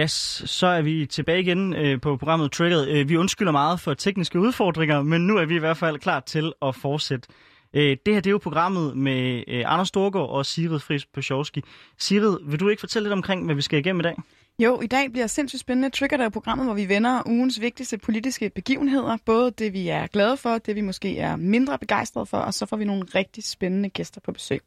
Yes, så er vi tilbage igen øh, på programmet Triggered. Øh, vi undskylder meget for tekniske udfordringer, men nu er vi i hvert fald klar til at fortsætte. Øh, det her det er jo programmet med øh, Anders Storgård og Sigrid Friis Pøsjovski. Sigrid, vil du ikke fortælle lidt omkring, hvad vi skal igennem i dag? Jo, i dag bliver sindssygt spændende. Trigger der programmet, hvor vi vender ugens vigtigste politiske begivenheder. Både det, vi er glade for, det vi måske er mindre begejstrede for, og så får vi nogle rigtig spændende gæster på besøg.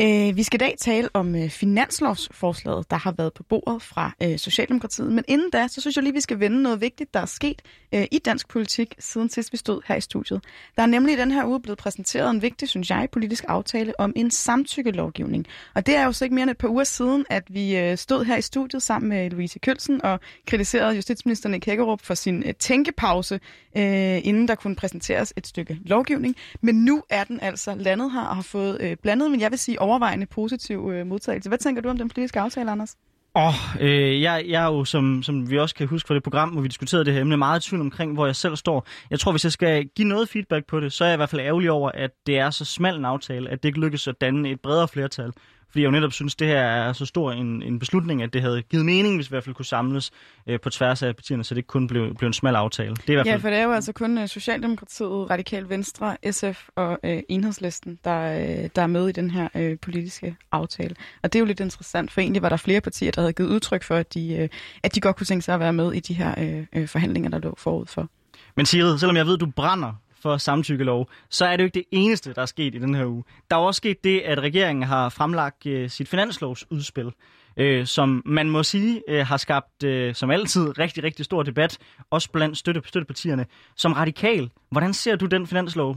Øh, vi skal i dag tale om øh, finanslovsforslaget, der har været på bordet fra øh, Socialdemokratiet. Men inden da, så synes jeg lige, vi skal vende noget vigtigt, der er sket øh, i dansk politik, siden sidst vi stod her i studiet. Der er nemlig i den her uge blevet præsenteret en vigtig, synes jeg, politisk aftale om en samtykkelovgivning. Og det er jo så ikke mere end et par uger siden, at vi øh, stod her i studiet sammen med Louise Kølsen og kritiserede justitsministeren i Kækkerup for sin øh, tænkepause, øh, inden der kunne præsenteres et stykke lovgivning. Men nu er den altså landet her og har fået øh, blandet, men jeg vil sige overvejende positiv øh, modtagelse. Hvad tænker du om den politiske aftale, Anders? Åh, oh, øh, jeg, jeg er jo, som, som vi også kan huske fra det program, hvor vi diskuterede det her emne, meget i tvivl omkring, hvor jeg selv står. Jeg tror, hvis jeg skal give noget feedback på det, så er jeg i hvert fald ærgerlig over, at det er så smal en aftale, at det ikke lykkes at danne et bredere flertal. Fordi jeg jo netop synes, det her er så stor en, en beslutning, at det havde givet mening, hvis vi i hvert fald kunne samles øh, på tværs af partierne, så det ikke kun blev, blev en smal aftale. Det er i hvert fald... Ja, for det er jo altså kun uh, Socialdemokratiet, Radikal Venstre, SF og uh, Enhedslisten, der, uh, der er med i den her uh, politiske aftale. Og det er jo lidt interessant, for egentlig var der flere partier, der havde givet udtryk for, at de, uh, at de godt kunne tænke sig at være med i de her uh, uh, forhandlinger, der lå forud for. Men Sigrid, selvom jeg ved, du brænder for samtykkelov, så er det jo ikke det eneste, der er sket i den her uge. Der er også sket det, at regeringen har fremlagt øh, sit finanslovsudspil, øh, som man må sige øh, har skabt, øh, som altid, rigtig, rigtig stor debat, også blandt støtte, støttepartierne. Som radikal, hvordan ser du den finanslov?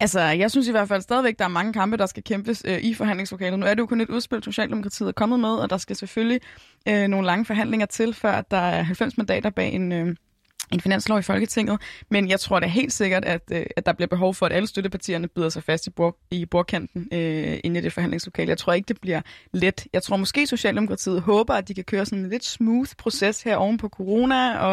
Altså, jeg synes i hvert fald stadigvæk, der er mange kampe, der skal kæmpes øh, i forhandlingslokalet. Nu er det jo kun et udspil, Socialdemokratiet er kommet med, og der skal selvfølgelig øh, nogle lange forhandlinger til, før der er 90 mandater bag en, øh, en finanslov i Folketinget, men jeg tror da helt sikkert, at, øh, at der bliver behov for, at alle støttepartierne byder sig fast i, bord, i bordkanten øh, inde i det forhandlingslokale. Jeg tror ikke, det bliver let. Jeg tror måske, Socialdemokratiet håber, at de kan køre sådan en lidt smooth proces her oven på corona, og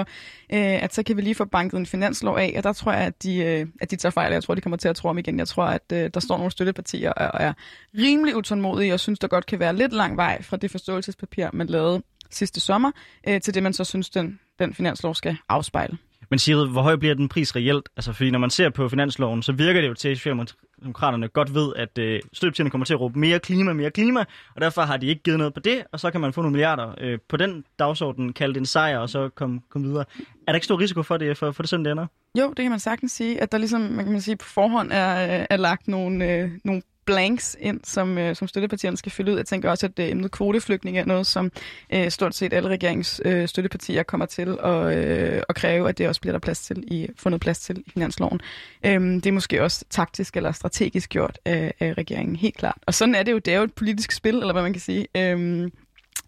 øh, at så kan vi lige få banket en finanslov af, og der tror jeg, at de, øh, at de tager fejl. Jeg tror, de kommer til at tro om igen. Jeg tror, at øh, der står nogle støttepartier og er rimelig utålmodige, og synes, der godt kan være lidt lang vej fra det forståelsespapir, man lavede sidste sommer, øh, til det, man så synes, den, den finanslov skal afspejle. Men Sigrid, hvor høj bliver den pris reelt? Altså, fordi når man ser på finansloven, så virker det jo til, at Socialdemokraterne godt ved, at øh, støttepartierne kommer til at råbe mere klima, mere klima, og derfor har de ikke givet noget på det, og så kan man få nogle milliarder øh, på den dagsorden, kalde det en sejr, og så komme kom videre. Er der ikke stor risiko for det, for, for det sådan, det ender? Jo, det kan man sagtens sige, at der ligesom, man kan sige, på forhånd er, øh, er lagt nogle, øh, nogle blanks ind, som, øh, som støttepartierne skal fylde ud. Jeg tænker også, at øh, emnet kvoteflygtning er noget, som øh, stort set alle regerings øh, støttepartier kommer til at, øh, at kræve, at det også bliver der plads til i, fundet plads til i finansloven. Øhm, det er måske også taktisk eller strategisk gjort af, af regeringen, helt klart. Og sådan er det jo. Det er jo et politisk spil, eller hvad man kan sige. Øhm,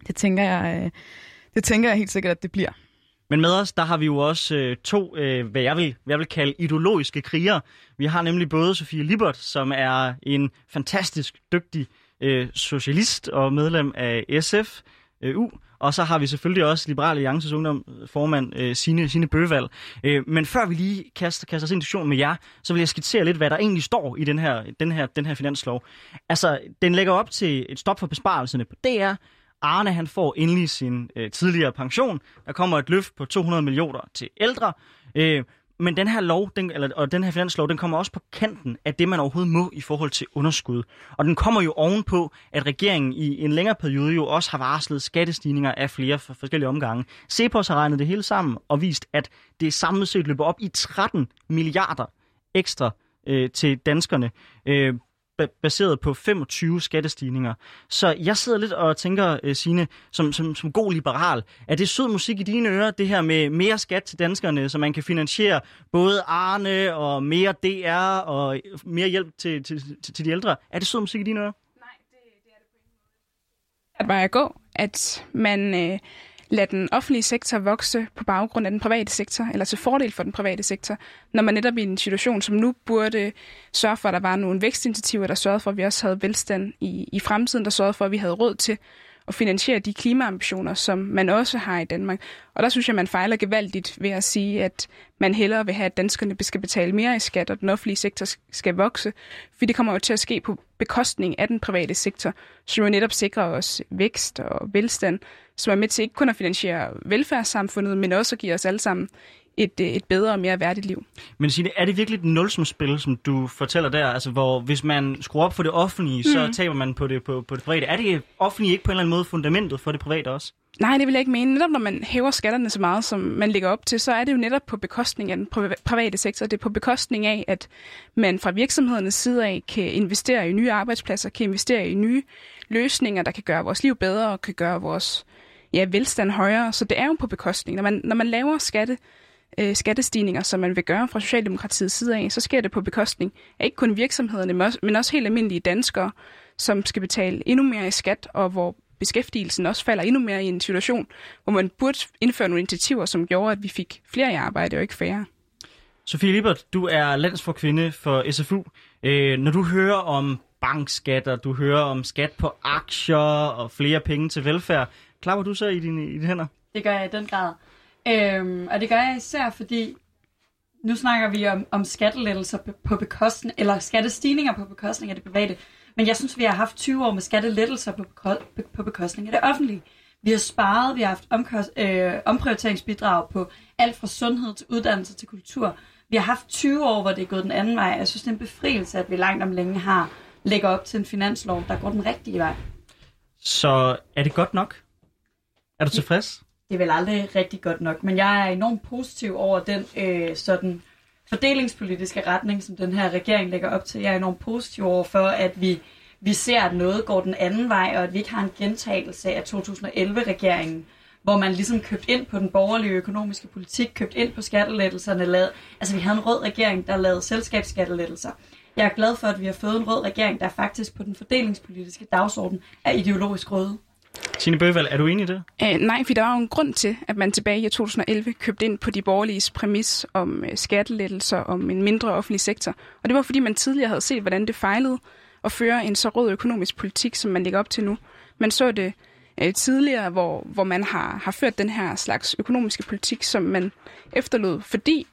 det tænker jeg... Øh, det tænker jeg helt sikkert, at det bliver. Men med os, der har vi jo også øh, to, øh, hvad, jeg vil, hvad jeg vil kalde ideologiske krigere. Vi har nemlig både Sofie Libert, som er en fantastisk dygtig øh, socialist og medlem af SF, øh, og så har vi selvfølgelig også Liberale Alliances ungdomsformand øh, Sine, Sine Bøvald. Øh, men før vi lige kaster, kaster os ind i diskussionen med jer, så vil jeg skitsere lidt, hvad der egentlig står i den her, den her, den her finanslov. Altså, den lægger op til et stop for besparelserne på DR, Arne han får endelig sin øh, tidligere pension. Der kommer et løft på 200 millioner til ældre. Øh, men den her lov, den, eller, og den her finanslov, den kommer også på kanten af det, man overhovedet må i forhold til underskud. Og den kommer jo ovenpå, at regeringen i en længere periode jo også har varslet skattestigninger af flere forskellige omgange. Cepos har regnet det hele sammen og vist, at det samlet set løber op i 13 milliarder ekstra øh, til danskerne. Øh, baseret på 25 skattestigninger. Så jeg sidder lidt og tænker, Sine, Signe, som, som, som god liberal, er det sød musik i dine ører, det her med mere skat til danskerne, så man kan finansiere både Arne og mere DR og mere hjælp til, til, til, til de ældre? Er det sød musik i dine ører? Nej, det, det er det på ingen måde. At bare gå, at man... Øh lade den offentlige sektor vokse på baggrund af den private sektor, eller til fordel for den private sektor, når man netop i en situation som nu burde sørge for, at der var nogle vækstinitiativer, der sørgede for, at vi også havde velstand i, i fremtiden, der sørgede for, at vi havde råd til at finansiere de klimaambitioner, som man også har i Danmark. Og der synes jeg, man fejler gevaldigt ved at sige, at man hellere vil have, at danskerne skal betale mere i skat, og den offentlige sektor skal vokse, for det kommer jo til at ske på bekostning af den private sektor, som jo netop sikrer os vækst og velstand, som er med til ikke kun at finansiere velfærdssamfundet, men også at give os alle sammen et, et bedre og mere værdigt liv. Men Signe, er det virkelig et nulsumspil, som du fortæller der, altså hvor hvis man skruer op for det offentlige, mm. så taber man på det, på, på det private? Er det offentlige ikke på en eller anden måde fundamentet for det private også? Nej, det vil jeg ikke mene. Netop når man hæver skatterne så meget, som man lægger op til, så er det jo netop på bekostning af den private sektor. Det er på bekostning af, at man fra virksomhedernes side af kan investere i nye arbejdspladser, kan investere i nye løsninger, der kan gøre vores liv bedre og kan gøre vores ja, velstand højere. Så det er jo på bekostning. Når man, når man laver skatte, øh, skattestigninger, som man vil gøre fra Socialdemokratiets side af, så sker det på bekostning af ikke kun virksomhederne, men også helt almindelige danskere, som skal betale endnu mere i skat, og hvor beskæftigelsen også falder endnu mere i en situation, hvor man burde indføre nogle initiativer, som gjorde, at vi fik flere i arbejde og ikke færre. Sofie Libert, du er landsforkvinde for SFU. Øh, når du hører om bankskatter, du hører om skat på aktier og flere penge til velfærd, klapper du så i dine, i dine hænder? Det gør jeg i den grad. Øhm, og det gør jeg især, fordi nu snakker vi om, om skattelettelser på bekostning, eller skattestigninger på bekostning af det private. Men jeg synes, vi har haft 20 år med skattelettelser på, på bekostning af det offentlige. Vi har sparet, vi har haft omkost, øh, omprioriteringsbidrag på alt fra sundhed til uddannelse til kultur. Vi har haft 20 år, hvor det er gået den anden vej. Jeg synes, det er en befrielse, at vi langt om længe har lægger op til en finanslov, der går den rigtige vej. Så er det godt nok? Er du tilfreds? Det er vel aldrig rigtig godt nok, men jeg er enormt positiv over den øh, sådan fordelingspolitiske retning, som den her regering lægger op til. Jeg er enormt positiv over for, at vi, vi ser, at noget går den anden vej, og at vi ikke har en gentagelse af 2011-regeringen, hvor man ligesom købt ind på den borgerlige økonomiske politik, købt ind på skattelettelserne. Lavede, altså vi havde en rød regering, der lavede selskabsskattelettelser. Jeg er glad for, at vi har fået en rød regering, der faktisk på den fordelingspolitiske dagsorden er ideologisk røde. Tine Bøgevald, er du enig i det? Æh, nej, for der var jo en grund til, at man tilbage i 2011 købte ind på de borgerlige præmis om øh, skattelettelser, om en mindre offentlig sektor. Og det var, fordi man tidligere havde set, hvordan det fejlede at føre en så rød økonomisk politik, som man ligger op til nu. Man så det øh, tidligere, hvor, hvor man har, har ført den her slags økonomiske politik, som man efterlod, fordi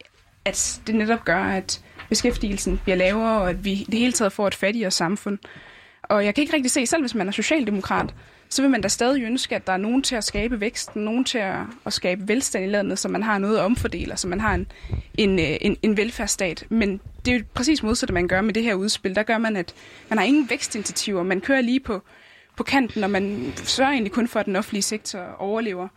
at det netop gør, at beskæftigelsen bliver lavere, og at vi i det hele taget får et fattigere samfund. Og jeg kan ikke rigtig se, selv hvis man er socialdemokrat, så vil man da stadig ønske, at der er nogen til at skabe vækst, nogen til at, at skabe velstand i landet, så man har noget at omfordele, så man har en, en, øh, en, en velfærdsstat. Men det er jo præcis modsatte, man gør med det her udspil. Der gør man, at man har ingen vækstinitiativer. Man kører lige på, på kanten, og man sørger egentlig kun for, at den offentlige sektor overlever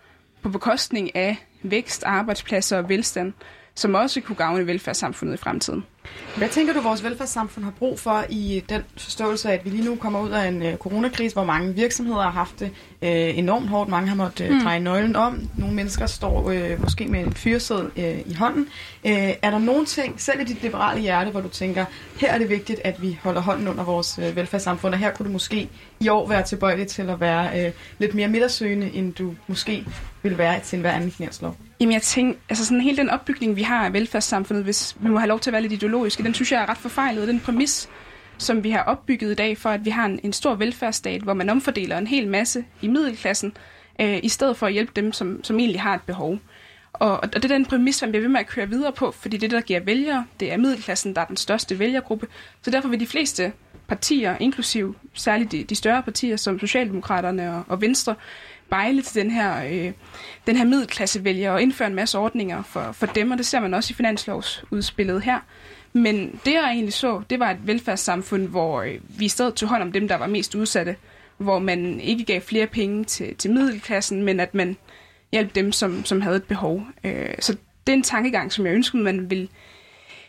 på bekostning af vækst, arbejdspladser og velstand, som også kunne gavne velfærdssamfundet i fremtiden. Hvad tænker du, vores velfærdssamfund har brug for i den forståelse af, at vi lige nu kommer ud af en uh, coronakrise, hvor mange virksomheder har haft det uh, enormt hårdt. Mange har måttet uh, mm. dreje nøglen om. Nogle mennesker står uh, måske med en fyrsæd uh, i hånden. Uh, er der nogle ting, selv i dit liberale hjerte, hvor du tænker, her er det vigtigt, at vi holder hånden under vores uh, velfærdssamfund, og her kunne du måske i år være tilbøjelig til at være uh, lidt mere midtersøgende, end du måske vil være til enhver anden finanslov? Jamen jeg tænker, altså sådan hele den opbygning, vi har af velfærdssamfundet, hvis vi må have lov til at være lidt ideologiske, den synes jeg er ret forfejlet. Den præmis, som vi har opbygget i dag, for at vi har en, en stor velfærdsstat, hvor man omfordeler en hel masse i middelklassen, øh, i stedet for at hjælpe dem, som, som egentlig har et behov. Og, og det er den præmis, som vi bliver ved med at køre videre på, fordi det, der giver vælgere, det er middelklassen, der er den største vælgergruppe. Så derfor vil de fleste partier, inklusiv særligt de, de større partier som Socialdemokraterne og, og Venstre, bejle til den her, øh, den her middelklassevælger og indføre en masse ordninger for, for dem, og det ser man også i finanslovsudspillet her. Men det, jeg egentlig så, det var et velfærdssamfund, hvor øh, vi i stedet tog hånd om dem, der var mest udsatte, hvor man ikke gav flere penge til, til middelklassen, men at man hjalp dem, som, som havde et behov. Øh, så det er en tankegang, som jeg ønskede, man vil,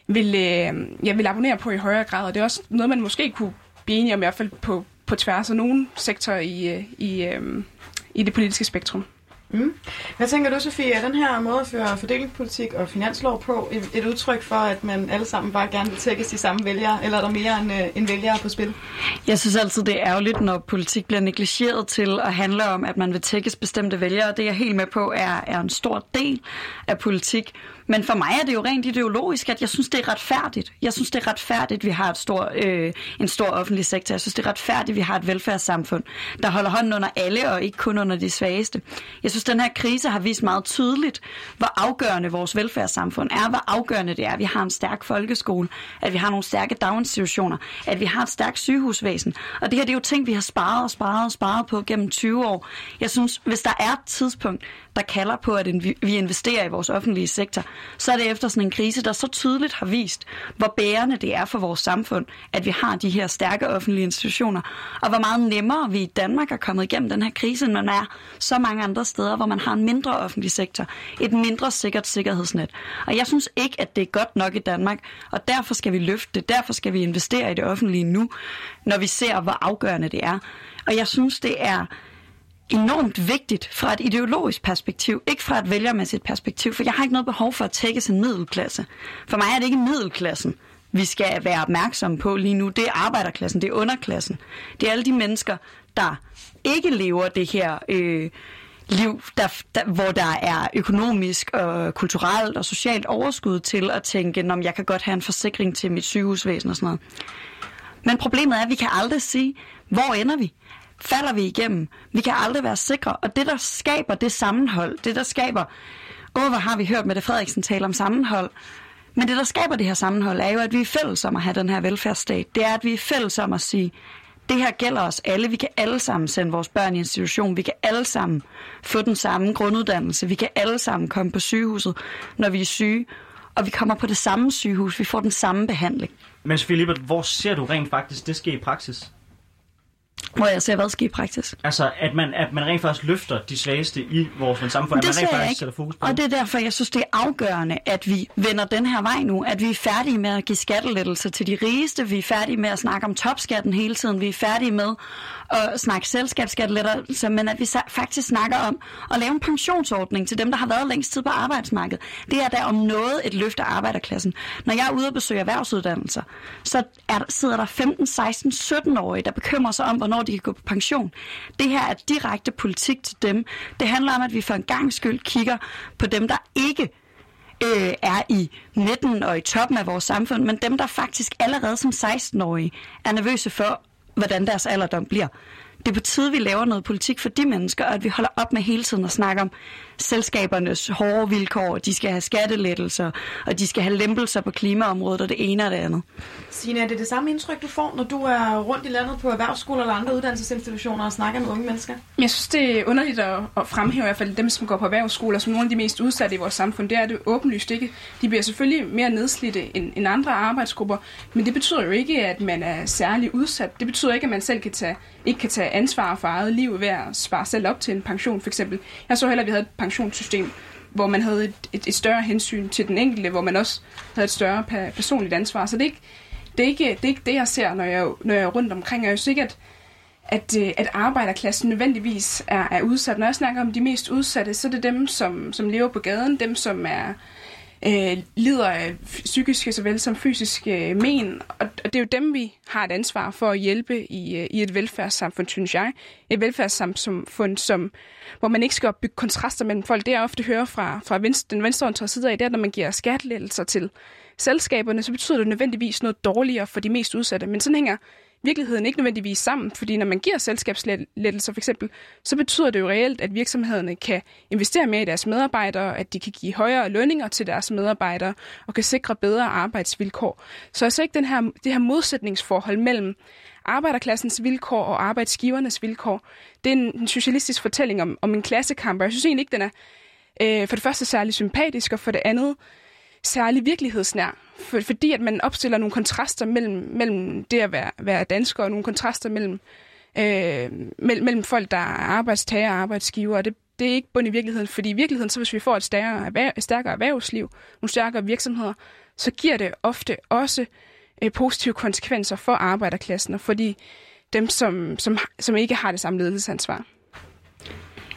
vil, øh, jeg vil abonnere på i højere grad, og det er også noget, man måske kunne blive enige om, i hvert fald på, på tværs af nogle sektorer i, øh, i, øh, i det politiske spektrum. Mm. Hvad tænker du, Sofie? Er den her måde at føre fordelingspolitik og finanslov på et, et udtryk for, at man alle sammen bare gerne vil tækkes de samme vælgere, eller er der mere end, uh, end vælgere på spil? Jeg synes altid, det er ærgerligt, når politik bliver negligeret til at handle om, at man vil tækkes bestemte vælgere. Det er jeg helt med på er, er en stor del af politik. Men for mig er det jo rent ideologisk, at jeg synes, det er retfærdigt. Jeg synes, det er retfærdigt, at vi har et stor, øh, en stor offentlig sektor. Jeg synes, det er retfærdigt, at vi har et velfærdssamfund, der holder hånden under alle og ikke kun under de svageste. Jeg synes, den her krise har vist meget tydeligt, hvor afgørende vores velfærdssamfund er, hvor afgørende det er, at vi har en stærk folkeskole, at vi har nogle stærke daginstitutioner, at vi har et stærkt sygehusvæsen. Og det her det er jo ting, vi har sparet og sparet og sparet på gennem 20 år. Jeg synes, hvis der er et tidspunkt, der kalder på, at vi investerer i vores offentlige sektor, så er det efter sådan en krise, der så tydeligt har vist, hvor bærende det er for vores samfund, at vi har de her stærke offentlige institutioner, og hvor meget nemmere vi i Danmark er kommet igennem den her krise, end man er så mange andre steder, hvor man har en mindre offentlig sektor, et mindre sikkert sikkerhedsnet. Og jeg synes ikke, at det er godt nok i Danmark, og derfor skal vi løfte det, derfor skal vi investere i det offentlige nu, når vi ser, hvor afgørende det er. Og jeg synes, det er enormt vigtigt fra et ideologisk perspektiv, ikke fra et vælgermæssigt perspektiv, for jeg har ikke noget behov for at tække en middelklasse. For mig er det ikke middelklassen, vi skal være opmærksomme på lige nu. Det er arbejderklassen, det er underklassen. Det er alle de mennesker, der ikke lever det her øh, liv, der, der, hvor der er økonomisk og kulturelt og socialt overskud til at tænke, om jeg kan godt have en forsikring til mit sygehusvæsen og sådan noget. Men problemet er, at vi kan aldrig sige, hvor ender vi? Falder vi igennem. Vi kan aldrig være sikre, og det, der skaber det sammenhold, det, der skaber... Åh, hvor har vi hørt med Frederiksen tale om sammenhold. Men det, der skaber det her sammenhold, er jo, at vi er fælles om at have den her velfærdsstat. Det er, at vi er fælles om at sige, det her gælder os alle. Vi kan alle sammen sende vores børn i institution. Vi kan alle sammen få den samme grunduddannelse. Vi kan alle sammen komme på sygehuset, når vi er syge. Og vi kommer på det samme sygehus. Vi får den samme behandling. Men Philip, hvor ser du rent faktisk det ske i praksis? Hvor jeg ser, hvad sker i praksis. Altså, at man, at man rent faktisk løfter de svageste i vores samfund, det at man rent faktisk ikke. sætter fokus på Og det er derfor, jeg synes, det er afgørende, at vi vender den her vej nu. At vi er færdige med at give skattelettelser til de rigeste. Vi er færdige med at snakke om topskatten hele tiden. Vi er færdige med at snakke selskabsskattelettelser, men at vi faktisk snakker om at lave en pensionsordning til dem, der har været længst tid på arbejdsmarkedet. Det er der om noget et løft af arbejderklassen. Når jeg er ude og besøge erhvervsuddannelser, så er, sidder der 15, 16, 17-årige, der bekymrer sig om, hvornår de kan gå på pension. Det her er direkte politik til dem. Det handler om, at vi for en gang skyld kigger på dem, der ikke øh, er i midten og i toppen af vores samfund, men dem, der faktisk allerede som 16-årige er nervøse for, hvordan deres alderdom bliver. Det er på tide, vi laver noget politik for de mennesker, og at vi holder op med hele tiden at snakke om selskabernes hårde vilkår, de skal have skattelettelser, og de skal have lempelser på klimaområdet, og det ene og det andet. Signe, er det det samme indtryk, du får, når du er rundt i landet på erhvervsskoler eller andre uddannelsesinstitutioner og snakker med unge mennesker? Jeg synes, det er underligt at, at fremhæve i hvert fald dem, som går på erhvervsskoler, som nogle af de mest udsatte i vores samfund. Det er det åbenlyst ikke. De bliver selvfølgelig mere nedslidte end, end andre arbejdsgrupper, men det betyder jo ikke, at man er særlig udsat. Det betyder ikke, at man selv kan tage, ikke kan tage ansvar for eget liv ved at spare selv op til en pension, for eksempel. Jeg så heller, at vi havde et pensionssystem, hvor man havde et, et, et større hensyn til den enkelte, hvor man også havde et større personligt ansvar. Så det er ikke det, er ikke, det, er ikke det jeg ser, når jeg, når jeg er rundt omkring. Jeg er jo sikkert, at, øh, at arbejderklassen nødvendigvis er, er udsat. Når jeg snakker om de mest udsatte, så er det dem, som, som lever på gaden, dem, som er øh, lider af psykiske såvel som fysiske øh, men. Og, og det er jo dem, vi har et ansvar for at hjælpe i, øh, i et velfærdssamfund, synes jeg. Et velfærdssamfund, som, hvor man ikke skal opbygge kontraster mellem folk. Det jeg ofte hører fra, fra venstre, den venstreorienterede side af, det er, når man giver skattelettelser til selskaberne, så betyder det nødvendigvis noget dårligere for de mest udsatte. Men sådan hænger virkeligheden ikke nødvendigvis sammen, fordi når man giver selskabslettelser for eksempel, så betyder det jo reelt, at virksomhederne kan investere mere i deres medarbejdere, at de kan give højere lønninger til deres medarbejdere og kan sikre bedre arbejdsvilkår. Så altså ikke den her, det her modsætningsforhold mellem arbejderklassens vilkår og arbejdsgivernes vilkår. Det er en, en socialistisk fortælling om, om en klassekamp, og jeg synes egentlig ikke, den er øh, for det første særlig sympatisk, og for det andet særlig virkelighedsnær. For, fordi at man opstiller nogle kontraster mellem, mellem det at være, være dansker, og nogle kontraster mellem, øh, mellem, mellem folk, der er arbejdstager og arbejdsgiver. Og det, det er ikke bund i virkeligheden, fordi i virkeligheden, så hvis vi får et stærkere, erhverv, et stærkere erhvervsliv, nogle stærkere virksomheder, så giver det ofte også øh, positive konsekvenser for arbejderklassen og for de, dem, som, som, som ikke har det samme ledelsesansvar.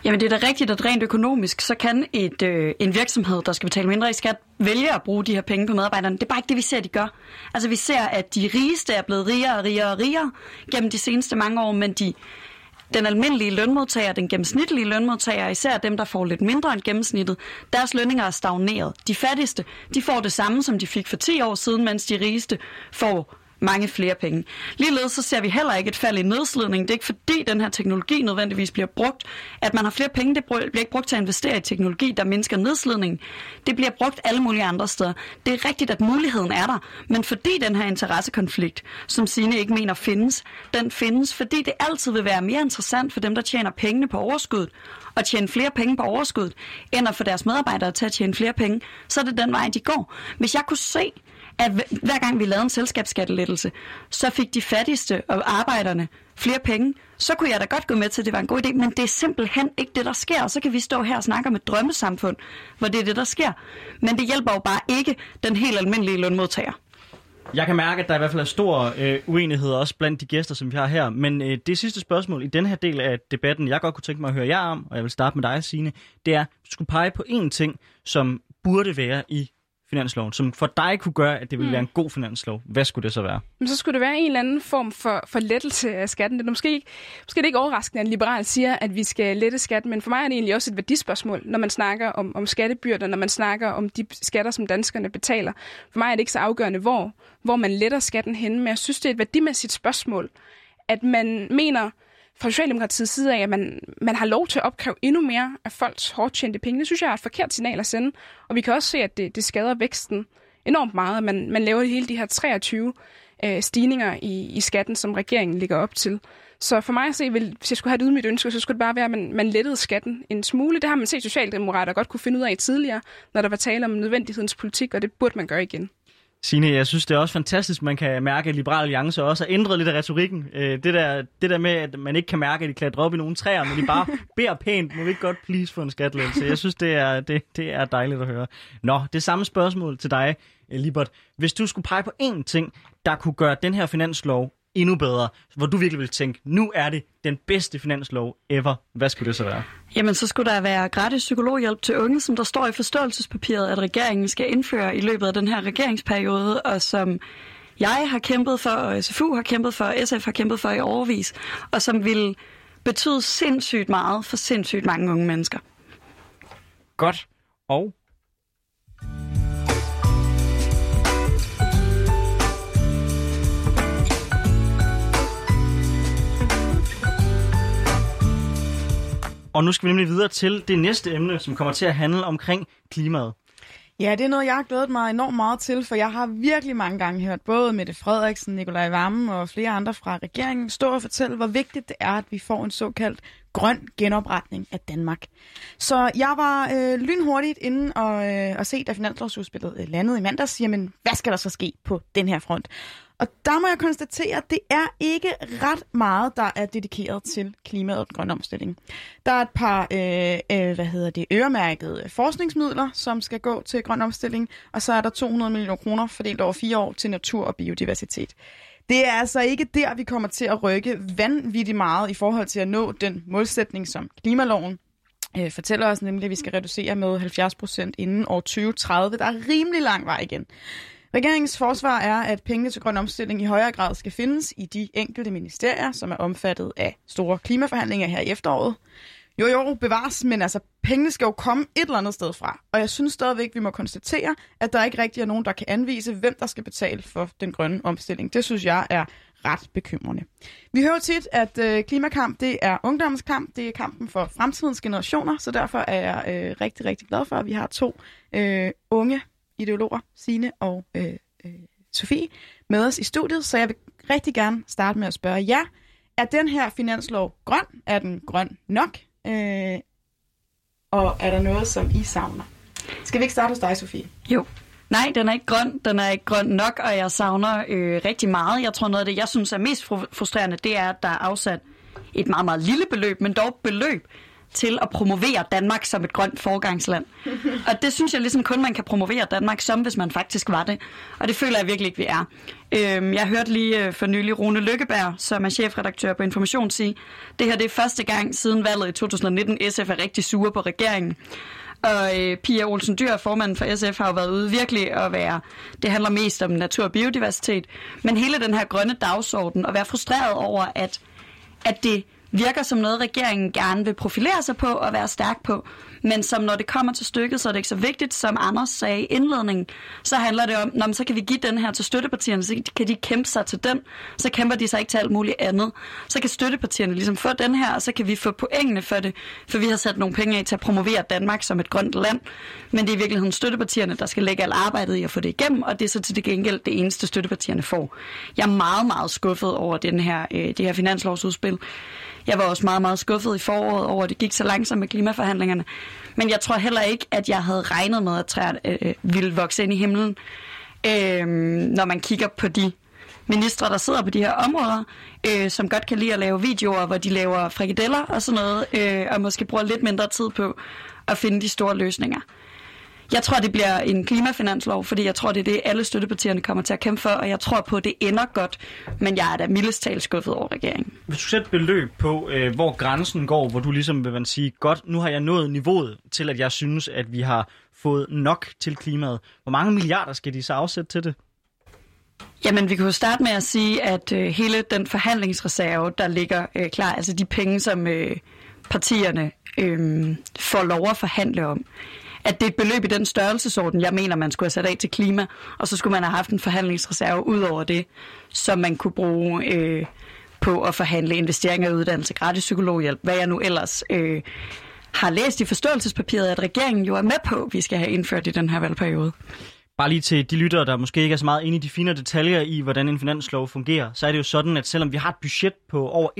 Jamen det er da rigtigt, at rent økonomisk, så kan et, øh, en virksomhed, der skal betale mindre i skat, vælge at bruge de her penge på medarbejderne. Det er bare ikke det, vi ser, de gør. Altså vi ser, at de rigeste er blevet rigere og rigere og rigere gennem de seneste mange år, men de, den almindelige lønmodtager, den gennemsnitlige lønmodtager, især dem, der får lidt mindre end gennemsnittet, deres lønninger er stagneret. De fattigste, de får det samme, som de fik for 10 år siden, mens de rigeste får mange flere penge. Ligeledes så ser vi heller ikke et fald i nedslidning. Det er ikke fordi den her teknologi nødvendigvis bliver brugt, at man har flere penge. Det bliver ikke brugt til at investere i teknologi, der mindsker nedslidningen. Det bliver brugt alle mulige andre steder. Det er rigtigt, at muligheden er der, men fordi den her interessekonflikt, som Sine ikke mener findes, den findes, fordi det altid vil være mere interessant for dem, der tjener pengene på overskuddet, at tjene flere penge på overskuddet, end at få deres medarbejdere til at tjene flere penge, så er det den vej, de går. Hvis jeg kunne se, at hver gang vi lavede en selskabsskattelettelse, så fik de fattigste og arbejderne flere penge, så kunne jeg da godt gå med til, at det var en god idé, men det er simpelthen ikke det, der sker. Og så kan vi stå her og snakke om et drømmesamfund, hvor det er det, der sker. Men det hjælper jo bare ikke den helt almindelige lønmodtager. Jeg kan mærke, at der i hvert fald er stor øh, uenighed også blandt de gæster, som vi har her. Men øh, det sidste spørgsmål i den her del af debatten, jeg godt kunne tænke mig at høre jer om, og jeg vil starte med dig, Signe, det er, du skulle pege på én ting, som burde være i finansloven, som for dig kunne gøre, at det ville mm. være en god finanslov, hvad skulle det så være? Men så skulle det være en eller anden form for, for lettelse af skatten. Det er måske ikke, måske det ikke overraskende, at en liberal siger, at vi skal lette skatten, men for mig er det egentlig også et værdispørgsmål, når man snakker om, om skattebyrder, når man snakker om de skatter, som danskerne betaler. For mig er det ikke så afgørende, hvor, hvor man letter skatten henne, men jeg synes, det er et værdimæssigt spørgsmål, at man mener, fra Socialdemokratiets side af, at man, man har lov til at opkræve endnu mere af folks hårdt tjente penge. Det synes jeg er et forkert signal at sende. Og vi kan også se, at det, det skader væksten enormt meget, at man, man laver hele de her 23 øh, stigninger i, i skatten, som regeringen ligger op til. Så for mig at se, hvis jeg skulle have et ydmygt ønske, så skulle det bare være, at man, man lettede skatten en smule. Det har man set Socialdemokrater godt kunne finde ud af tidligere, når der var tale om nødvendighedens politik, og det burde man gøre igen. Signe, jeg synes, det er også fantastisk, man kan mærke, at Liberal Alliance også har ændret lidt af retorikken. Øh, det der, det der med, at man ikke kan mærke, at de klatrer op i nogle træer, men de bare beder pænt, må vi ikke godt please få en skattelettelse. Jeg synes, det er, det, det er dejligt at høre. Nå, det samme spørgsmål til dig, Libert. Hvis du skulle pege på én ting, der kunne gøre den her finanslov endnu bedre, hvor du virkelig vil tænke, nu er det den bedste finanslov ever. Hvad skulle det så være? Jamen, så skulle der være gratis psykologhjælp til unge, som der står i forståelsespapiret, at regeringen skal indføre i løbet af den her regeringsperiode, og som jeg har kæmpet for, og SFU har kæmpet for, og SF har kæmpet for i overvis, og som vil betyde sindssygt meget for sindssygt mange unge mennesker. Godt. Og Og nu skal vi nemlig videre til det næste emne, som kommer til at handle omkring klimaet. Ja, det er noget, jeg har glædet mig enormt meget til, for jeg har virkelig mange gange hørt både Mette Frederiksen, Nikolaj Vammen og flere andre fra regeringen stå og fortælle, hvor vigtigt det er, at vi får en såkaldt grøn genopretning af Danmark. Så jeg var øh, lynhurtigt inde og, øh, og se, da finanslovsudspillet øh, landede i mandags, jamen, hvad skal der så ske på den her front? Og der må jeg konstatere, at det er ikke ret meget, der er dedikeret til klimaet og den grønne omstilling. Der er et par øh, øh, hvad hedder det, øremærkede forskningsmidler, som skal gå til grøn omstilling, og så er der 200 millioner kroner fordelt over fire år til natur og biodiversitet. Det er altså ikke der, vi kommer til at rykke vanvittigt meget i forhold til at nå den målsætning, som klimaloven øh, fortæller os, nemlig at vi skal reducere med 70 procent inden år 2030. Der er rimelig lang vej igen. Regeringens forsvar er, at pengene til grøn omstilling i højere grad skal findes i de enkelte ministerier, som er omfattet af store klimaforhandlinger her i efteråret. Jo, jo, bevares, men altså, pengene skal jo komme et eller andet sted fra. Og jeg synes stadigvæk, vi må konstatere, at der ikke rigtig er nogen, der kan anvise, hvem der skal betale for den grønne omstilling. Det synes jeg er ret bekymrende. Vi hører tit, at øh, klimakamp det er ungdommens kamp, det er kampen for fremtidens generationer, så derfor er jeg øh, rigtig, rigtig glad for, at vi har to øh, unge ideologer, Sine og øh, øh, Sofie, med os i studiet, så jeg vil rigtig gerne starte med at spørge jer, er den her finanslov grøn? Er den grøn nok? Øh, og er der noget, som I savner? Skal vi ikke starte hos dig, Sofie? Jo. Nej, den er ikke grøn. Den er ikke grøn nok, og jeg savner øh, rigtig meget. Jeg tror, noget af det, jeg synes er mest frustrerende, det er, at der er afsat et meget, meget lille beløb, men dog beløb til at promovere Danmark som et grønt forgangsland. Og det synes jeg ligesom kun, man kan promovere Danmark som, hvis man faktisk var det. Og det føler jeg virkelig ikke, vi er. Øhm, jeg hørte lige øh, for nylig Rune Lykkeberg, som er chefredaktør på Information, sige, det her det er første gang siden valget i 2019, SF er rigtig sure på regeringen. Og øh, Pia Olsen Dyr, formanden for SF, har jo været ude virkelig at være, det handler mest om natur og biodiversitet, men hele den her grønne dagsorden, og være frustreret over, at, at det virker som noget, regeringen gerne vil profilere sig på og være stærk på. Men som når det kommer til stykket, så er det ikke så vigtigt, som Anders sagde i indledningen. Så handler det om, når så kan vi give den her til støttepartierne, så kan de kæmpe sig til den. Så kæmper de sig ikke til alt muligt andet. Så kan støttepartierne ligesom få den her, og så kan vi få pointene for det. For vi har sat nogle penge af til at promovere Danmark som et grønt land. Men det er i virkeligheden støttepartierne, der skal lægge alt arbejdet i at få det igennem, og det er så til det gengæld det eneste støttepartierne får. Jeg er meget, meget skuffet over den her, øh, det her finanslovsudspil. Jeg var også meget, meget skuffet i foråret over, at det gik så langsomt med klimaforhandlingerne. Men jeg tror heller ikke, at jeg havde regnet med, at træet øh, ville vokse ind i himlen. Øh, når man kigger på de ministre, der sidder på de her områder, øh, som godt kan lide at lave videoer, hvor de laver frikadeller og sådan noget, øh, og måske bruger lidt mindre tid på at finde de store løsninger. Jeg tror, det bliver en klimafinanslov, fordi jeg tror, det er det, alle støttepartierne kommer til at kæmpe for, og jeg tror på, at det ender godt, men jeg er da mildest talt skuffet over regeringen. Hvis du sætter beløb på, øh, hvor grænsen går, hvor du ligesom vil man sige, godt, nu har jeg nået niveauet til, at jeg synes, at vi har fået nok til klimaet. Hvor mange milliarder skal de så afsætte til det? Jamen, vi kan jo starte med at sige, at øh, hele den forhandlingsreserve, der ligger øh, klar, altså de penge, som øh, partierne øh, får lov at forhandle om, at det er et beløb i den størrelsesorden, jeg mener, man skulle have sat af til klima, og så skulle man have haft en forhandlingsreserve ud over det, som man kunne bruge øh, på at forhandle investeringer i uddannelse, gratis psykologhjælp, hvad jeg nu ellers øh, har læst i forståelsespapiret, at regeringen jo er med på, at vi skal have indført i den her valgperiode. Bare lige til de lyttere, der måske ikke er så meget inde i de finere detaljer i, hvordan en finanslov fungerer, så er det jo sådan, at selvom vi har et budget på over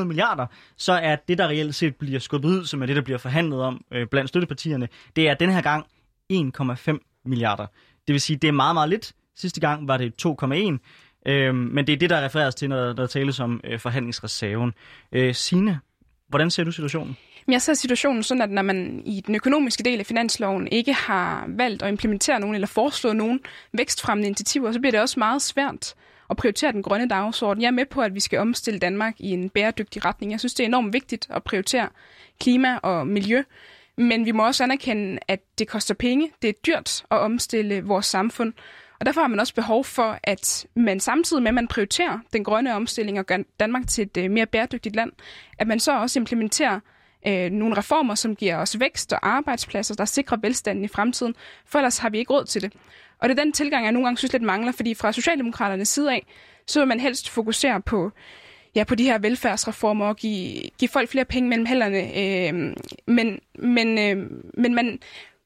1.100 milliarder, så er det, der reelt set bliver skubbet ud, som er det, der bliver forhandlet om øh, blandt støttepartierne, det er den her gang 1,5 milliarder. Det vil sige, det er meget, meget lidt. Sidste gang var det 2,1. Øh, men det er det, der refereres til, når der tales om øh, forhandlingsreserven. Øh, Sine, hvordan ser du situationen? Jeg ser situationen sådan, at når man i den økonomiske del af finansloven ikke har valgt at implementere nogen eller foreslå nogen vækstfremmende initiativer, så bliver det også meget svært at prioritere den grønne dagsorden. Jeg er med på, at vi skal omstille Danmark i en bæredygtig retning. Jeg synes, det er enormt vigtigt at prioritere klima og miljø. Men vi må også anerkende, at det koster penge. Det er dyrt at omstille vores samfund. Og derfor har man også behov for, at man samtidig med, at man prioriterer den grønne omstilling og gør Danmark til et øh, mere bæredygtigt land, at man så også implementerer øh, nogle reformer, som giver os vækst og arbejdspladser, der sikrer velstanden i fremtiden, for ellers har vi ikke råd til det. Og det er den tilgang, jeg nogle gange synes lidt mangler, fordi fra Socialdemokraternes side af, så vil man helst fokusere på, ja, på de her velfærdsreformer og give, give folk flere penge mellem hænderne. Øh, men men, øh, men man,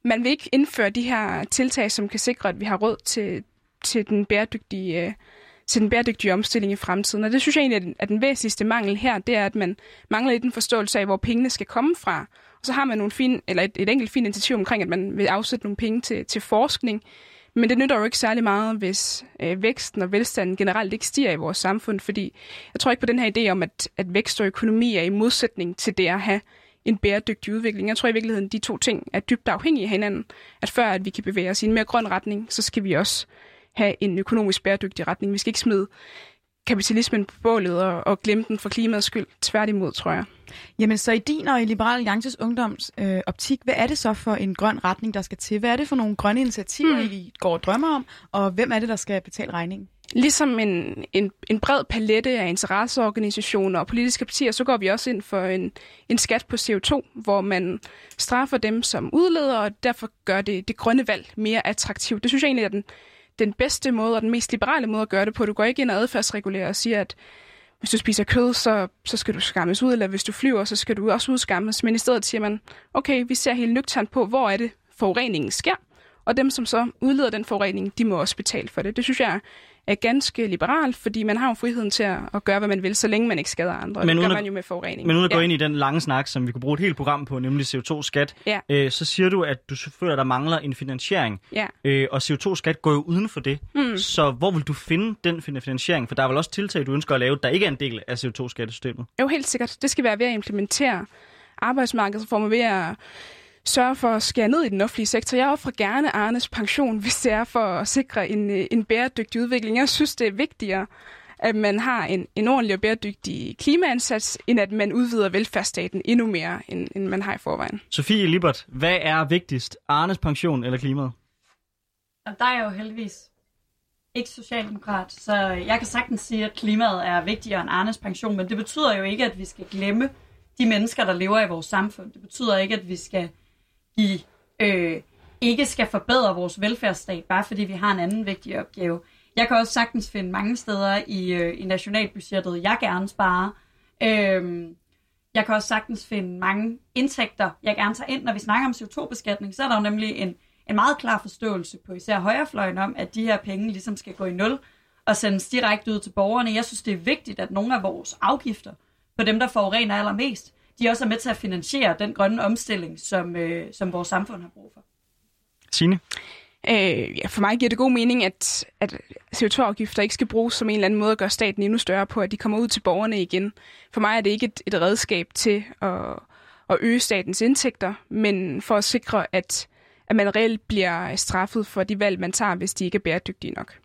man vil ikke indføre de her tiltag, som kan sikre, at vi har råd til, til den bæredygtige øh, til den bæredygtige omstilling i fremtiden. Og det synes jeg egentlig er den væsentligste mangel her, det er, at man mangler lidt en forståelse af, hvor pengene skal komme fra. Og så har man nogle fine, eller et, et enkelt fint initiativ omkring, at man vil afsætte nogle penge til, til forskning. Men det nytter jo ikke særlig meget, hvis øh, væksten og velstanden generelt ikke stiger i vores samfund, fordi jeg tror ikke på den her idé om, at, at vækst og økonomi er i modsætning til det at have en bæredygtig udvikling. Jeg tror i virkeligheden, de to ting er dybt afhængige af hinanden. At før at vi kan bevæge os i en mere grøn retning, så skal vi også have en økonomisk bæredygtig retning. Vi skal ikke smide kapitalismen på bålet og, og glemme den for klimaets skyld. Tværtimod, tror jeg. Jamen, så i din og i Liberal Alliances ungdoms øh, optik, hvad er det så for en grøn retning, der skal til? Hvad er det for nogle grønne initiativer, mm. I går og drømmer om? Og hvem er det, der skal betale regningen? Ligesom en, en, en bred palette af interesseorganisationer og politiske partier, så går vi også ind for en, en skat på CO2, hvor man straffer dem som udleder, og derfor gør det, det grønne valg mere attraktivt. Det synes jeg egentlig er den, den bedste måde og den mest liberale måde at gøre det på. Du går ikke ind og adfærdsregulerer og siger, at hvis du spiser kød, så, så skal du skammes ud, eller hvis du flyver, så skal du også udskammes. Men i stedet siger man, okay, vi ser helt nøgternt på, hvor er det forureningen sker, og dem, som så udleder den forurening, de må også betale for det. Det synes jeg er ganske liberalt, fordi man har jo friheden til at, at gøre, hvad man vil, så længe man ikke skader andre. Men det gør man jo med forurening. Men uden at ja. gå ind i den lange snak, som vi kunne bruge et helt program på, nemlig CO2-skat, ja. øh, så siger du, at du føler, at der mangler en finansiering. Ja. Øh, og CO2-skat går jo uden for det. Mm. Så hvor vil du finde den finansiering? For der er vel også tiltag, du ønsker at lave, der ikke er en del af CO2-skattesystemet? Jo, helt sikkert. Det skal være ved at implementere arbejdsmarkedsreformer, ved at sørge for at skære ned i den offentlige sektor. Jeg offrer gerne Arnes pension, hvis det er for at sikre en, øh, en bæredygtig udvikling. Jeg synes, det er vigtigere, at man har en, en ordentlig og bæredygtig klimaindsats, end at man udvider velfærdsstaten endnu mere, end, end man har i forvejen. Sofie Libert, hvad er vigtigst? Arnes pension eller klimaet? Og der er jo heldigvis ikke socialdemokrat, så jeg kan sagtens sige, at klimaet er vigtigere end Arnes pension, men det betyder jo ikke, at vi skal glemme de mennesker, der lever i vores samfund. Det betyder ikke, at vi skal vi øh, ikke skal forbedre vores velfærdsstat, bare fordi vi har en anden vigtig opgave. Jeg kan også sagtens finde mange steder i, øh, i nationalbudgettet, jeg gerne sparer. Øh, jeg kan også sagtens finde mange indtægter, jeg gerne tager ind. Når vi snakker om CO2-beskatning, så er der jo nemlig en, en meget klar forståelse på især højrefløjen om, at de her penge ligesom skal gå i nul og sendes direkte ud til borgerne. Jeg synes, det er vigtigt, at nogle af vores afgifter på dem, der forurener allermest, de også er med til at finansiere den grønne omstilling, som, øh, som vores samfund har brug for. Signe? Øh, ja, for mig giver det god mening, at, at CO2-afgifter ikke skal bruges som en eller anden måde at gøre staten endnu større på, at de kommer ud til borgerne igen. For mig er det ikke et, et redskab til at, at øge statens indtægter, men for at sikre, at, at man reelt bliver straffet for de valg, man tager, hvis de ikke er bæredygtige nok.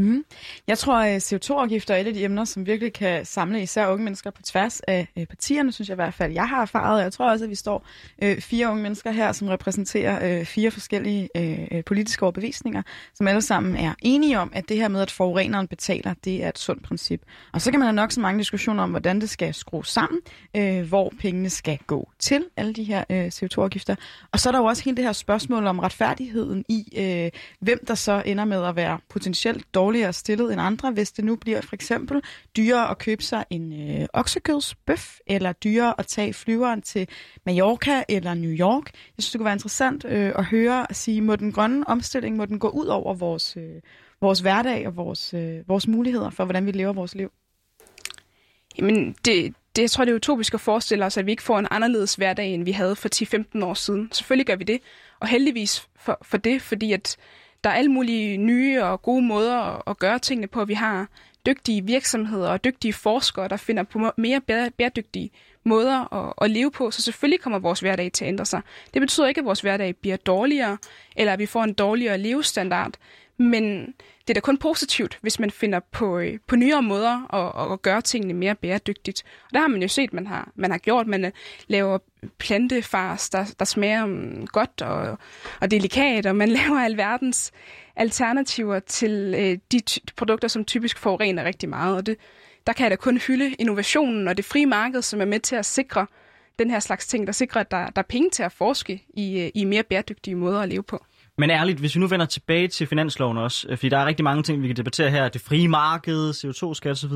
Mm. Jeg tror, øh, at CO2-afgifter er et af de emner, som virkelig kan samle især unge mennesker på tværs af øh, partierne, synes jeg i hvert fald, jeg har erfaret. Jeg tror også, at vi står øh, fire unge mennesker her, som repræsenterer øh, fire forskellige øh, øh, politiske overbevisninger, som alle sammen er enige om, at det her med, at forureneren betaler, det er et sundt princip. Og så kan man have nok så mange diskussioner om, hvordan det skal skrues sammen, øh, hvor pengene skal gå til, alle de her øh, CO2-afgifter. Og så er der jo også hele det her spørgsmål om retfærdigheden i, øh, hvem der så ender med at være potentielt dårligere stillet end andre, hvis det nu bliver for eksempel dyrere at købe sig en øh, oksekødsbøf, eller dyrere at tage flyveren til Mallorca eller New York. Jeg synes, det kunne være interessant øh, at høre og sige, må den grønne omstilling, må den gå ud over vores, øh, vores hverdag og vores, øh, vores muligheder for, hvordan vi lever vores liv? Jamen, det, det, jeg tror, det er utopisk at forestille os, at vi ikke får en anderledes hverdag, end vi havde for 10-15 år siden. Selvfølgelig gør vi det, og heldigvis for, for det, fordi at der er alle mulige nye og gode måder at gøre tingene på. Vi har dygtige virksomheder og dygtige forskere, der finder på mere bæredygtige måder at, at leve på, så selvfølgelig kommer vores hverdag til at ændre sig. Det betyder ikke, at vores hverdag bliver dårligere, eller at vi får en dårligere levestandard, men det er da kun positivt, hvis man finder på, øh, på nyere måder at, at gøre tingene mere bæredygtigt. Og der har man jo set, man har, man har gjort. Man øh, laver plantefars, der, der smager um, godt og, og delikat, og man laver alverdens alternativer til øh, de produkter, som typisk forurener rigtig meget. Og det, der kan jeg da kun hylde innovationen og det frie marked, som er med til at sikre den her slags ting, der sikrer, at der, der er penge til at forske i, øh, i mere bæredygtige måder at leve på. Men ærligt, hvis vi nu vender tilbage til finansloven også, øh, fordi der er rigtig mange ting, vi kan debattere her, det frie marked, CO2-skat osv.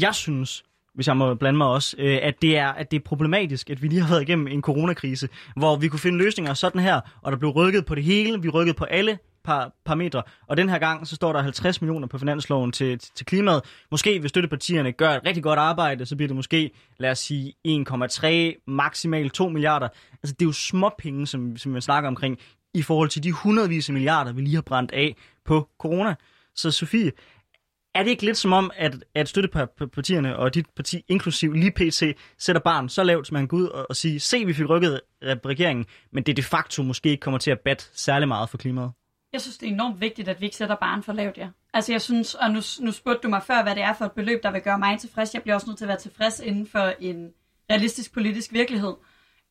Jeg synes, hvis jeg må blande mig også, øh, at det, er, at det er problematisk, at vi lige har været igennem en coronakrise, hvor vi kunne finde løsninger sådan her, og der blev rykket på det hele, vi rykkede på alle par, parametre, og den her gang, så står der 50 millioner på finansloven til, til, til klimaet. Måske hvis støttepartierne gør et rigtig godt arbejde, så bliver det måske, lad os sige, 1,3, maksimalt 2 milliarder. Altså det er jo små penge, som, som vi snakker omkring i forhold til de hundredvis af milliarder, vi lige har brændt af på corona. Så Sofie, er det ikke lidt som om, at, at støttepartierne og dit parti, inklusiv lige PC, sætter barn så lavt, som man kan gå ud og, og sige, se, vi fik rykket regeringen, men det de facto måske ikke kommer til at bat særlig meget for klimaet? Jeg synes, det er enormt vigtigt, at vi ikke sætter barn for lavt, ja. Altså jeg synes, og nu, nu spurgte du mig før, hvad det er for et beløb, der vil gøre mig tilfreds. Jeg bliver også nødt til at være tilfreds inden for en realistisk politisk virkelighed.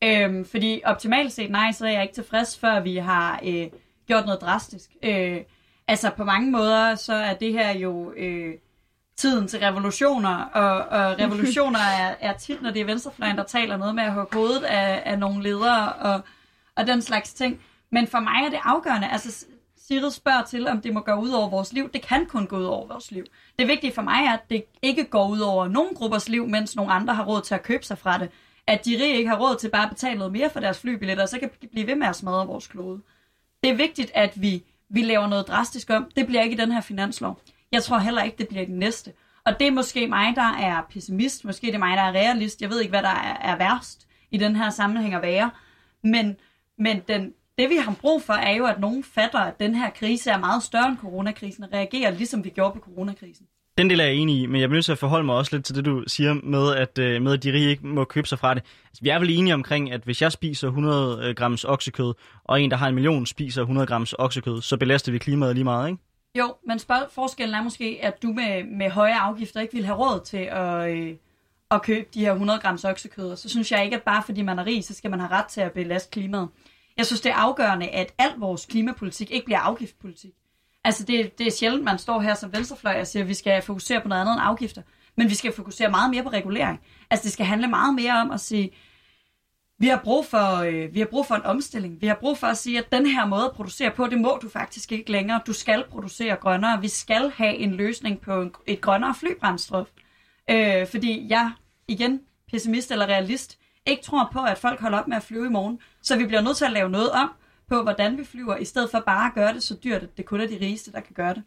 Øhm, fordi optimalt set, nej, så er jeg ikke tilfreds, før vi har øh, gjort noget drastisk. Øh, altså på mange måder, så er det her jo øh, tiden til revolutioner, og, og revolutioner er, er tit, når det er venstrefløjen, der taler noget med at hugge hovedet af, af nogle ledere og, og den slags ting. Men for mig er det afgørende. Altså, Sigrid spørger til, om det må gå ud over vores liv. Det kan kun gå ud over vores liv. Det vigtige for mig er, at det ikke går ud over nogen gruppers liv, mens nogle andre har råd til at købe sig fra det at de rige ikke har råd til bare at betale noget mere for deres flybilletter, og så kan de blive ved med at smadre vores klode. Det er vigtigt, at vi, vi laver noget drastisk om. Det bliver ikke i den her finanslov. Jeg tror heller ikke, det bliver i den næste. Og det er måske mig, der er pessimist. Måske det er mig, der er realist. Jeg ved ikke, hvad der er, er værst i den her sammenhæng at være. Men, men den, det, vi har brug for, er jo, at nogen fatter, at den her krise er meget større end coronakrisen, og reagerer, ligesom vi gjorde på coronakrisen. Den del er jeg enig i, men jeg bliver nødt til at forholde mig også lidt til det, du siger med, at, øh, med, at de rige ikke må købe sig fra det. Altså, vi er vel enige omkring, at hvis jeg spiser 100 øh, grams oksekød, og en, der har en million, spiser 100 grams oksekød, så belaster vi klimaet lige meget, ikke? Jo, men spørg- forskellen er måske, at du med, med høje afgifter ikke vil have råd til at, øh, at købe de her 100 grams oksekød. Så synes jeg ikke, at bare fordi man er rig, så skal man have ret til at belaste klimaet. Jeg synes, det er afgørende, at al vores klimapolitik ikke bliver afgiftspolitik. Altså, det, det er sjældent, man står her som venstrefløj og siger, at vi skal fokusere på noget andet end afgifter. Men vi skal fokusere meget mere på regulering. Altså, det skal handle meget mere om at sige, vi har brug for, øh, vi har brug for en omstilling. Vi har brug for at sige, at den her måde at producere på, det må du faktisk ikke længere. Du skal producere grønnere. Vi skal have en løsning på en, et grønnere flybrændstof. Øh, fordi jeg, igen, pessimist eller realist, ikke tror på, at folk holder op med at flyve i morgen. Så vi bliver nødt til at lave noget om på, hvordan vi flyver, i stedet for bare at gøre det så dyrt, at det kun er de rigeste, der kan gøre det.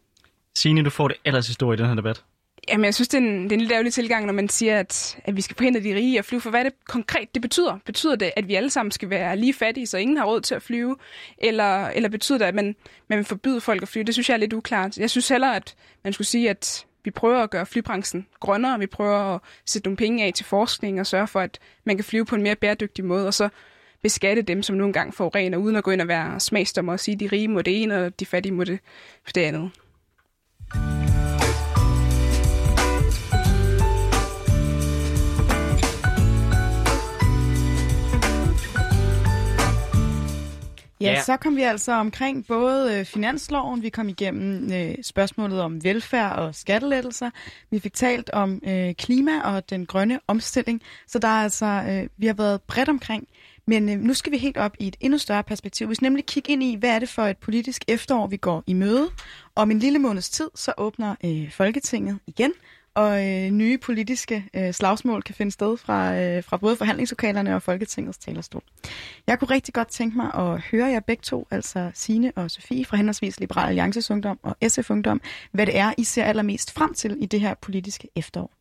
Signe, du får det aller sidste ord i den her debat. Jamen, jeg synes, det er en, det er en lidt ærgerlig tilgang, når man siger, at, at vi skal forhindre de rige at flyve. For hvad er det konkret, det betyder? Betyder det, at vi alle sammen skal være lige fattige, så ingen har råd til at flyve? Eller, eller betyder det, at man, man vil forbyde folk at flyve? Det synes jeg er lidt uklart. Jeg synes heller, at man skulle sige, at vi prøver at gøre flybranchen grønnere. Vi prøver at sætte nogle penge af til forskning og sørge for, at man kan flyve på en mere bæredygtig måde. Og så beskatte dem, som nogle gange forurener, uden at gå ind og være smagsdommer og sige, at de rige må det ene, og de fattige må det, det andet. Ja, så kom vi altså omkring både øh, finansloven, vi kom igennem øh, spørgsmålet om velfærd og skattelettelser, vi fik talt om øh, klima og den grønne omstilling, så der er altså, øh, vi har været bredt omkring. Men øh, nu skal vi helt op i et endnu større perspektiv. Vi skal nemlig kigge ind i, hvad er det for et politisk efterår, vi går i møde. Om en lille måneds tid, så åbner øh, Folketinget igen, og øh, nye politiske øh, slagsmål kan finde sted fra, øh, fra både forhandlingslokalerne og Folketingets talerstol. Jeg kunne rigtig godt tænke mig at høre jer begge to, altså Sine og Sofie fra henholdsvis Liberal Alliances Ungdom og SF Ungdom, hvad det er, I ser allermest frem til i det her politiske efterår.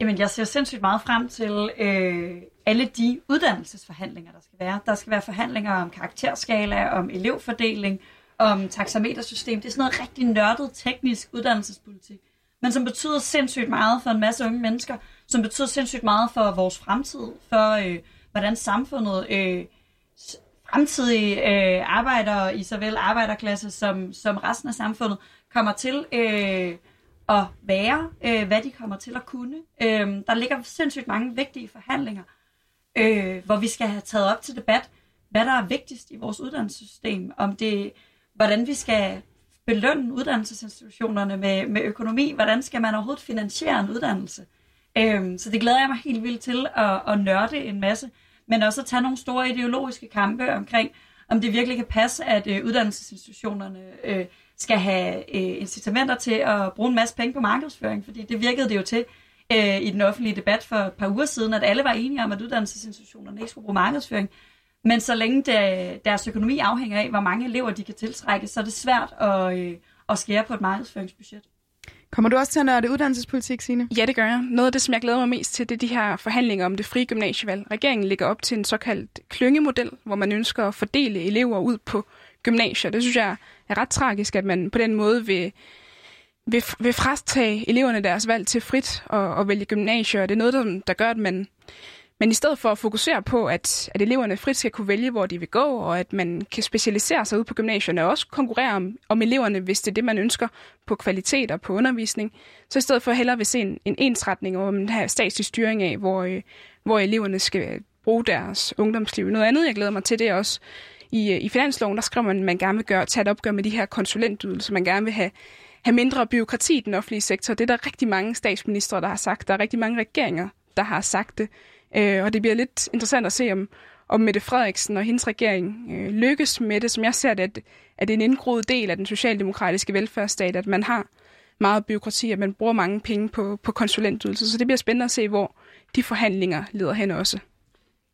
Jamen, jeg ser sindssygt meget frem til øh, alle de uddannelsesforhandlinger, der skal være. Der skal være forhandlinger om karakterskala, om elevfordeling, om taxametersystem. Det er sådan noget rigtig nørdet teknisk uddannelsespolitik, men som betyder sindssygt meget for en masse unge mennesker, som betyder sindssygt meget for vores fremtid, for øh, hvordan samfundet, øh, fremtidige øh, arbejdere i såvel arbejderklasse som, som resten af samfundet, kommer til øh, at være, øh, hvad de kommer til at kunne. Øh, der ligger sindssygt mange vigtige forhandlinger, øh, hvor vi skal have taget op til debat, hvad der er vigtigst i vores uddannelsessystem, om det, hvordan vi skal belønne uddannelsesinstitutionerne med, med økonomi, hvordan skal man overhovedet finansiere en uddannelse. Øhm, så det glæder jeg mig helt vildt til at, at nørde en masse, men også at tage nogle store ideologiske kampe omkring, om det virkelig kan passe, at øh, uddannelsesinstitutionerne øh, skal have øh, incitamenter til at bruge en masse penge på markedsføring, fordi det virkede det jo til øh, i den offentlige debat for et par uger siden, at alle var enige om, at uddannelsesinstitutionerne ikke skulle bruge markedsføring. Men så længe det, deres økonomi afhænger af, hvor mange elever de kan tiltrække, så er det svært at, øh, at skære på et markedsføringsbudget. Kommer du også til at nørde uddannelsespolitik, Signe? Ja, det gør jeg. Noget af det, som jeg glæder mig mest til, det er de her forhandlinger om det frie gymnasievalg. Regeringen ligger op til en såkaldt klyngemodel, hvor man ønsker at fordele elever ud på gymnasier. Det synes jeg er ret tragisk, at man på den måde vil, vil, vil frastage eleverne deres valg til frit og, og vælge gymnasier. Det er noget, der, der gør, at man, men i stedet for at fokusere på, at, at eleverne frit skal kunne vælge, hvor de vil gå, og at man kan specialisere sig ud på gymnasierne og også konkurrere om, om eleverne, hvis det er det, man ønsker på kvalitet og på undervisning, så i stedet for hellere vil se en, en ensretning og en her statslig styring af, hvor, øh, hvor eleverne skal bruge deres ungdomsliv. Noget andet, jeg glæder mig til, det er også i, øh, i finansloven, der skriver man, at man gerne vil gøre, tage et opgør med de her konsulentydelser. Man gerne vil have, have mindre byråkrati i den offentlige sektor. Det er der rigtig mange statsministre, der har sagt. Der er rigtig mange regeringer, der har sagt det. Øh, og det bliver lidt interessant at se, om, om Mette Frederiksen og hendes regering øh, lykkes med det, som jeg ser det, at, at det er en indgroet del af den socialdemokratiske velfærdsstat, at man har meget byråkrati, at man bruger mange penge på, på konsulentydelser. Så det bliver spændende at se, hvor de forhandlinger leder hen også.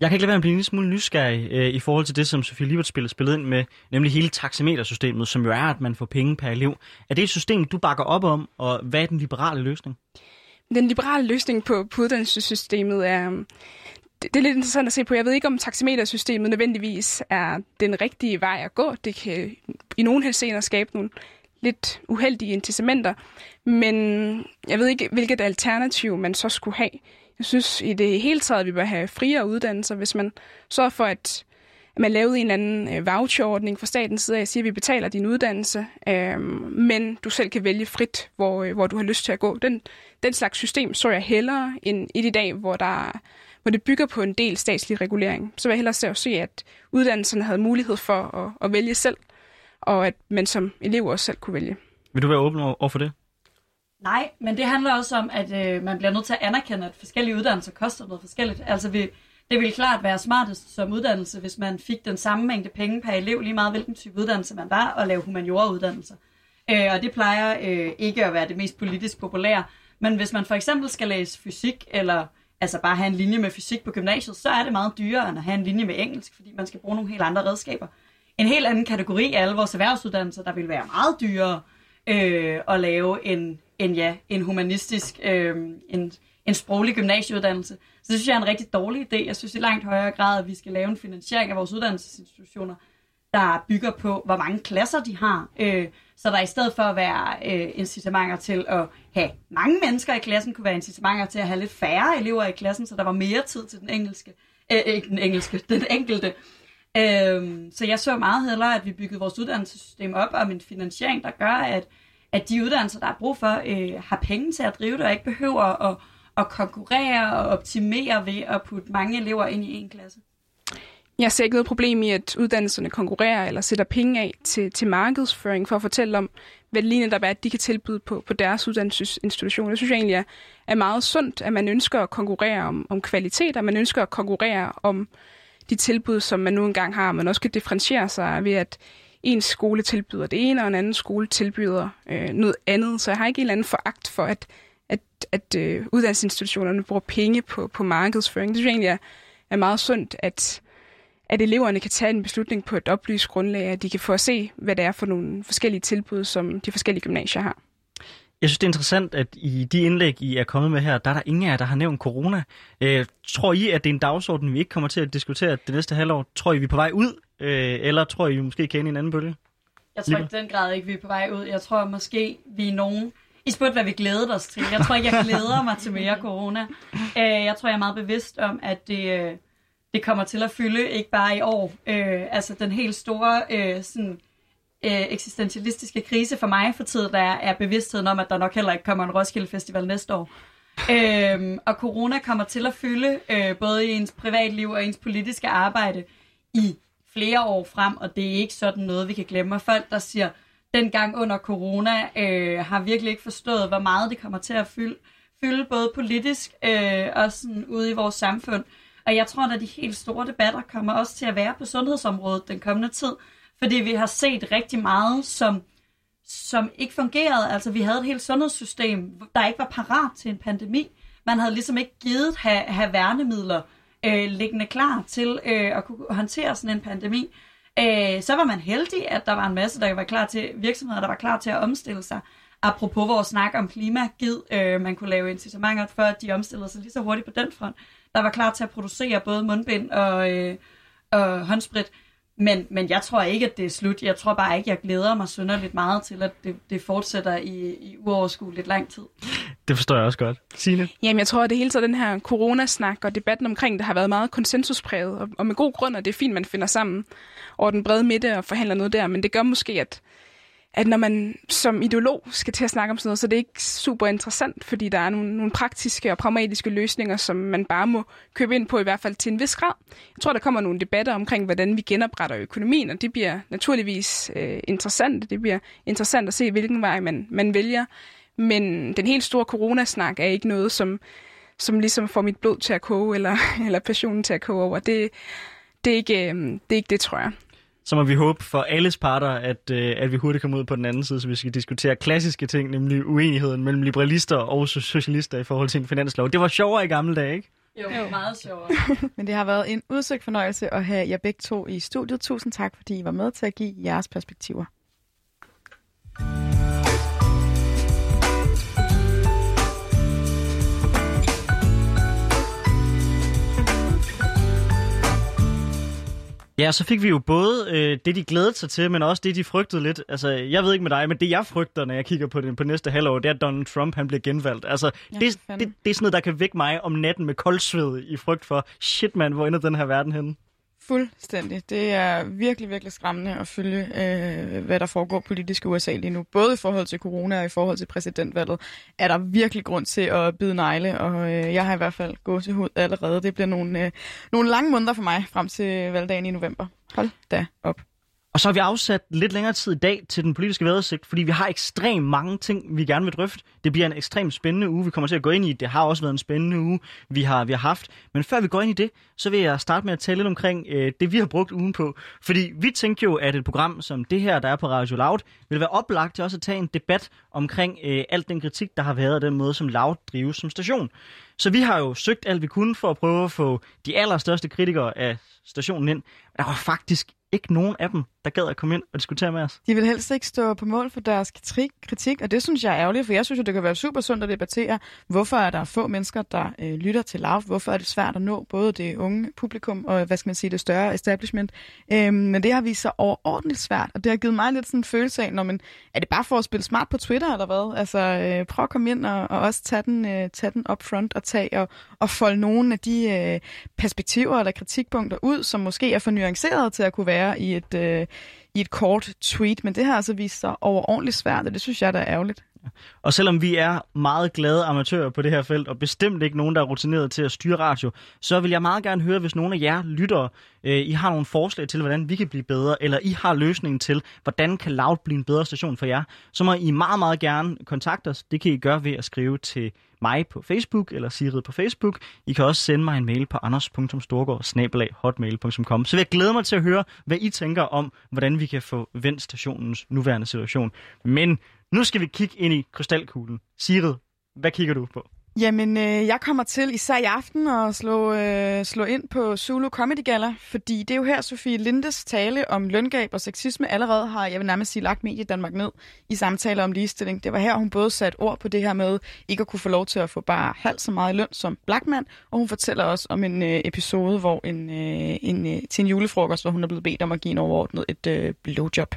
Jeg kan ikke lade være med at blive en lille smule nysgerrig øh, i forhold til det, som Sofie Libert spillede, spillede ind med, nemlig hele taxametersystemet, som jo er, at man får penge per elev. Er det et system, du bakker op om, og hvad er den liberale løsning? Den liberale løsning på, på uddannelsessystemet er, øhm, det, det er lidt interessant at se på. Jeg ved ikke, om taxametersystemet nødvendigvis er den rigtige vej at gå. Det kan i nogle henseender skabe nogle lidt uheldige incitamenter. Men jeg ved ikke, hvilket alternativ man så skulle have. Jeg synes i det hele taget, at vi bør have friere uddannelser, hvis man sørger for, at man lavede en eller anden øh, voucherordning fra statens side af, at siger, at vi betaler din uddannelse, øh, men du selv kan vælge frit, hvor, øh, hvor du har lyst til at gå. Den, den slags system så jeg hellere end i dag, hvor, der, hvor det bygger på en del statslig regulering. Så vil jeg hellere se, at uddannelserne havde mulighed for at, at vælge selv, og at man som elev også selv kunne vælge. Vil du være åben over for det? Nej, men det handler også om, at øh, man bliver nødt til at anerkende, at forskellige uddannelser koster noget forskelligt. Altså, vi, det ville klart være smartest som uddannelse, hvis man fik den samme mængde penge per elev, lige meget hvilken type uddannelse man var, og lave humaniora-uddannelser. Øh, og det plejer øh, ikke at være det mest politisk populære. Men hvis man for eksempel skal læse fysik, eller altså bare have en linje med fysik på gymnasiet, så er det meget dyrere end at have en linje med engelsk, fordi man skal bruge nogle helt andre redskaber. En helt anden kategori af alle vores erhvervsuddannelser, der vil være meget dyrere øh, at lave en, en, ja, en humanistisk, øh, en, en sproglig gymnasieuddannelse. Så det synes jeg er en rigtig dårlig idé. Jeg synes i langt højere grad, at vi skal lave en finansiering af vores uddannelsesinstitutioner, der bygger på, hvor mange klasser de har. Øh, så der i stedet for at være øh, incitamenter til at have mange mennesker i klassen, kunne være incitamenter til at have lidt færre elever i klassen, så der var mere tid til den engelske, øh, ikke den engelske, den enkelte. Øh, så jeg så meget hellere, at vi byggede vores uddannelsessystem op om en finansiering, der gør, at, at de uddannelser, der er brug for, øh, har penge til at drive det, og ikke behøver at at konkurrere og optimere ved at putte mange elever ind i en klasse? Jeg ser ikke noget problem i, at uddannelserne konkurrerer eller sætter penge af til, til markedsføring for at fortælle om, hvad det ligner der er, at de kan tilbyde på, på deres uddannelsesinstitution. Jeg synes egentlig er, er meget sundt, at man ønsker at konkurrere om, om kvalitet, og man ønsker at konkurrere om de tilbud, som man nu engang har. Man også kan differentiere sig ved, at en skole tilbyder det ene, og en anden skole tilbyder øh, noget andet. Så jeg har ikke en eller anden foragt for, at at, at øh, uddannelsesinstitutionerne bruger penge på, på markedsføring. Det synes jeg egentlig er, er meget sundt, at, at eleverne kan tage en beslutning på et oplyst grundlag, at de kan få at se, hvad det er for nogle forskellige tilbud, som de forskellige gymnasier har. Jeg synes, det er interessant, at i de indlæg, I er kommet med her, der er der ingen af jer, der har nævnt corona. Øh, tror I, at det er en dagsorden, vi ikke kommer til at diskutere det næste halvår? Tror I, vi er på vej ud? Øh, eller tror I, måske kan ind i en anden bølge? Jeg tror ikke den grad ikke, vi er på vej ud. Jeg tror måske, vi er nogen, i spurgte, hvad vi glædede os til. Jeg tror ikke, jeg glæder mig til mere corona. Øh, jeg tror, jeg er meget bevidst om, at det, øh, det kommer til at fylde, ikke bare i år. Øh, altså den helt store sådan, eksistentialistiske krise for mig for tiden, der er bevidstheden om, at der nok heller ikke kommer en Roskilde Festival næste år. Øhm, og corona kommer til at fylde øh, både i ens privatliv og ens politiske arbejde i flere år frem, og det er ikke sådan noget, vi kan glemme. Og folk, der siger, dengang under corona, øh, har virkelig ikke forstået, hvor meget det kommer til at fylde, fylde både politisk øh, og sådan ude i vores samfund. Og jeg tror, at de helt store debatter kommer også til at være på sundhedsområdet den kommende tid, fordi vi har set rigtig meget, som, som ikke fungerede. Altså, vi havde et helt sundhedssystem, der ikke var parat til en pandemi. Man havde ligesom ikke givet have, have værnemidler øh, liggende klar til øh, at kunne håndtere sådan en pandemi. Øh, så var man heldig, at der var en masse, der var klar til, virksomheder, der var klar til at omstille sig. Apropos vores snak om klimagid, øh, man kunne lave incitamenter for, at de omstillede sig lige så hurtigt på den front. Der var klar til at producere både mundbind og, øh, og håndsprit. Men, men jeg tror ikke, at det er slut. Jeg tror bare ikke, jeg glæder mig synderligt meget til, at det, det fortsætter i, i uoverskueligt lang tid. Det forstår jeg også godt. Signe? Jamen, jeg tror, at det hele tiden den her coronasnak og debatten omkring det har været meget konsensuspræget, og, og med god grund, og det er fint, man finder sammen over den brede midte og forhandler noget der, men det gør måske, at at når man som ideolog skal til at snakke om sådan noget, så det er ikke super interessant, fordi der er nogle, nogle praktiske og pragmatiske løsninger, som man bare må købe ind på, i hvert fald til en vis grad. Jeg tror, der kommer nogle debatter omkring, hvordan vi genopretter økonomien, og det bliver naturligvis øh, interessant. Det bliver interessant at se, hvilken vej man, man vælger. Men den helt store coronasnak er ikke noget, som, som ligesom får mit blod til at koge, eller, eller passionen til at koge over. Det, det, er ikke, øh, det er ikke det, tror jeg så må vi håbe for alles parter, at, øh, at vi hurtigt kommer ud på den anden side, så vi skal diskutere klassiske ting, nemlig uenigheden mellem liberalister og socialister i forhold til en finanslov. Det var sjovere i gamle dage, ikke? Jo, jo. meget sjovere. Men det har været en udsøgt fornøjelse at have jer begge to i studiet. Tusind tak, fordi I var med til at give jeres perspektiver. Ja, så fik vi jo både øh, det, de glædede sig til, men også det, de frygtede lidt. Altså, jeg ved ikke med dig, men det, jeg frygter, når jeg kigger på det på næste halvår, det er, at Donald Trump han bliver genvalgt. Altså, Ja, det, fanden. det, det er sådan noget, der kan vække mig om natten med koldsved i frygt for, shit mand, hvor ender den her verden henne? Fuldstændig. Det er virkelig, virkelig skræmmende at følge, øh, hvad der foregår politisk i USA lige nu. Både i forhold til corona og i forhold til præsidentvalget, er der virkelig grund til at bide negle, og øh, jeg har i hvert fald gået til hud allerede. Det bliver nogle, øh, nogle lange måneder for mig frem til valgdagen i november. Hold da op. Og så har vi afsat lidt længere tid i dag til den politiske vejrudsigt, fordi vi har ekstremt mange ting, vi gerne vil drøfte. Det bliver en ekstremt spændende uge, vi kommer til at gå ind i. Det har også været en spændende uge, vi har, vi har haft. Men før vi går ind i det, så vil jeg starte med at tale lidt omkring øh, det, vi har brugt ugen på. Fordi vi tænkte jo, at et program som det her, der er på Radio Loud, vil være oplagt til også at tage en debat omkring øh, alt den kritik, der har været af den måde, som Loud drives som station. Så vi har jo søgt alt, vi kunne for at prøve at få de allerstørste kritikere af stationen ind. Der var faktisk ikke nogen af dem, der gad at komme ind og diskutere med os. De vil helst ikke stå på mål for deres kritik, og det synes jeg er ærgerligt, for jeg synes jo, det kan være super sundt at debattere, hvorfor er der få mennesker, der øh, lytter til lav, hvorfor er det svært at nå både det unge publikum og, hvad skal man sige, det større establishment. Øhm, men det har vist sig overordentligt svært, og det har givet mig lidt sådan en følelse af, når man, er det bare for at spille smart på Twitter eller hvad? Altså øh, prøv at komme ind og, og også tage den, øh, tage den up front og tage og, og folde nogle af de øh, perspektiver eller kritikpunkter ud, som måske er for nuanceret til at kunne være i et, øh, i et kort tweet, men det har altså vist sig overordentligt svært, og det synes jeg, der er ærgerligt. Og selvom vi er meget glade amatører på det her felt, og bestemt ikke nogen, der er rutineret til at styre radio, så vil jeg meget gerne høre, hvis nogle af jer lyttere, øh, I har nogle forslag til, hvordan vi kan blive bedre, eller I har løsningen til, hvordan kan Loud blive en bedre station for jer, så må I meget, meget gerne kontakte os. Det kan I gøre ved at skrive til mig på Facebook, eller Sigrid på Facebook. I kan også sende mig en mail på anders.storgård.hotmail.com. Så vil jeg glæde mig til at høre, hvad I tænker om, hvordan vi kan få vendt stationens nuværende situation. Men nu skal vi kigge ind i krystalkuglen. Sigrid, hvad kigger du på? Jamen, øh, jeg kommer til især i aften at slå, øh, slå ind på Zulu Comedy Gala, fordi det er jo her, Sofie Lindes tale om løngab og sexisme allerede har, jeg vil nærmest sige, lagt medie Danmark ned i samtaler om ligestilling. Det var her, hun både satte ord på det her med ikke at kunne få lov til at få bare halvt så meget i løn som blackmand, og hun fortæller også om en øh, episode hvor en, øh, en, øh, til en julefrokost, hvor hun er blevet bedt om at give en overordnet et øh, blowjob.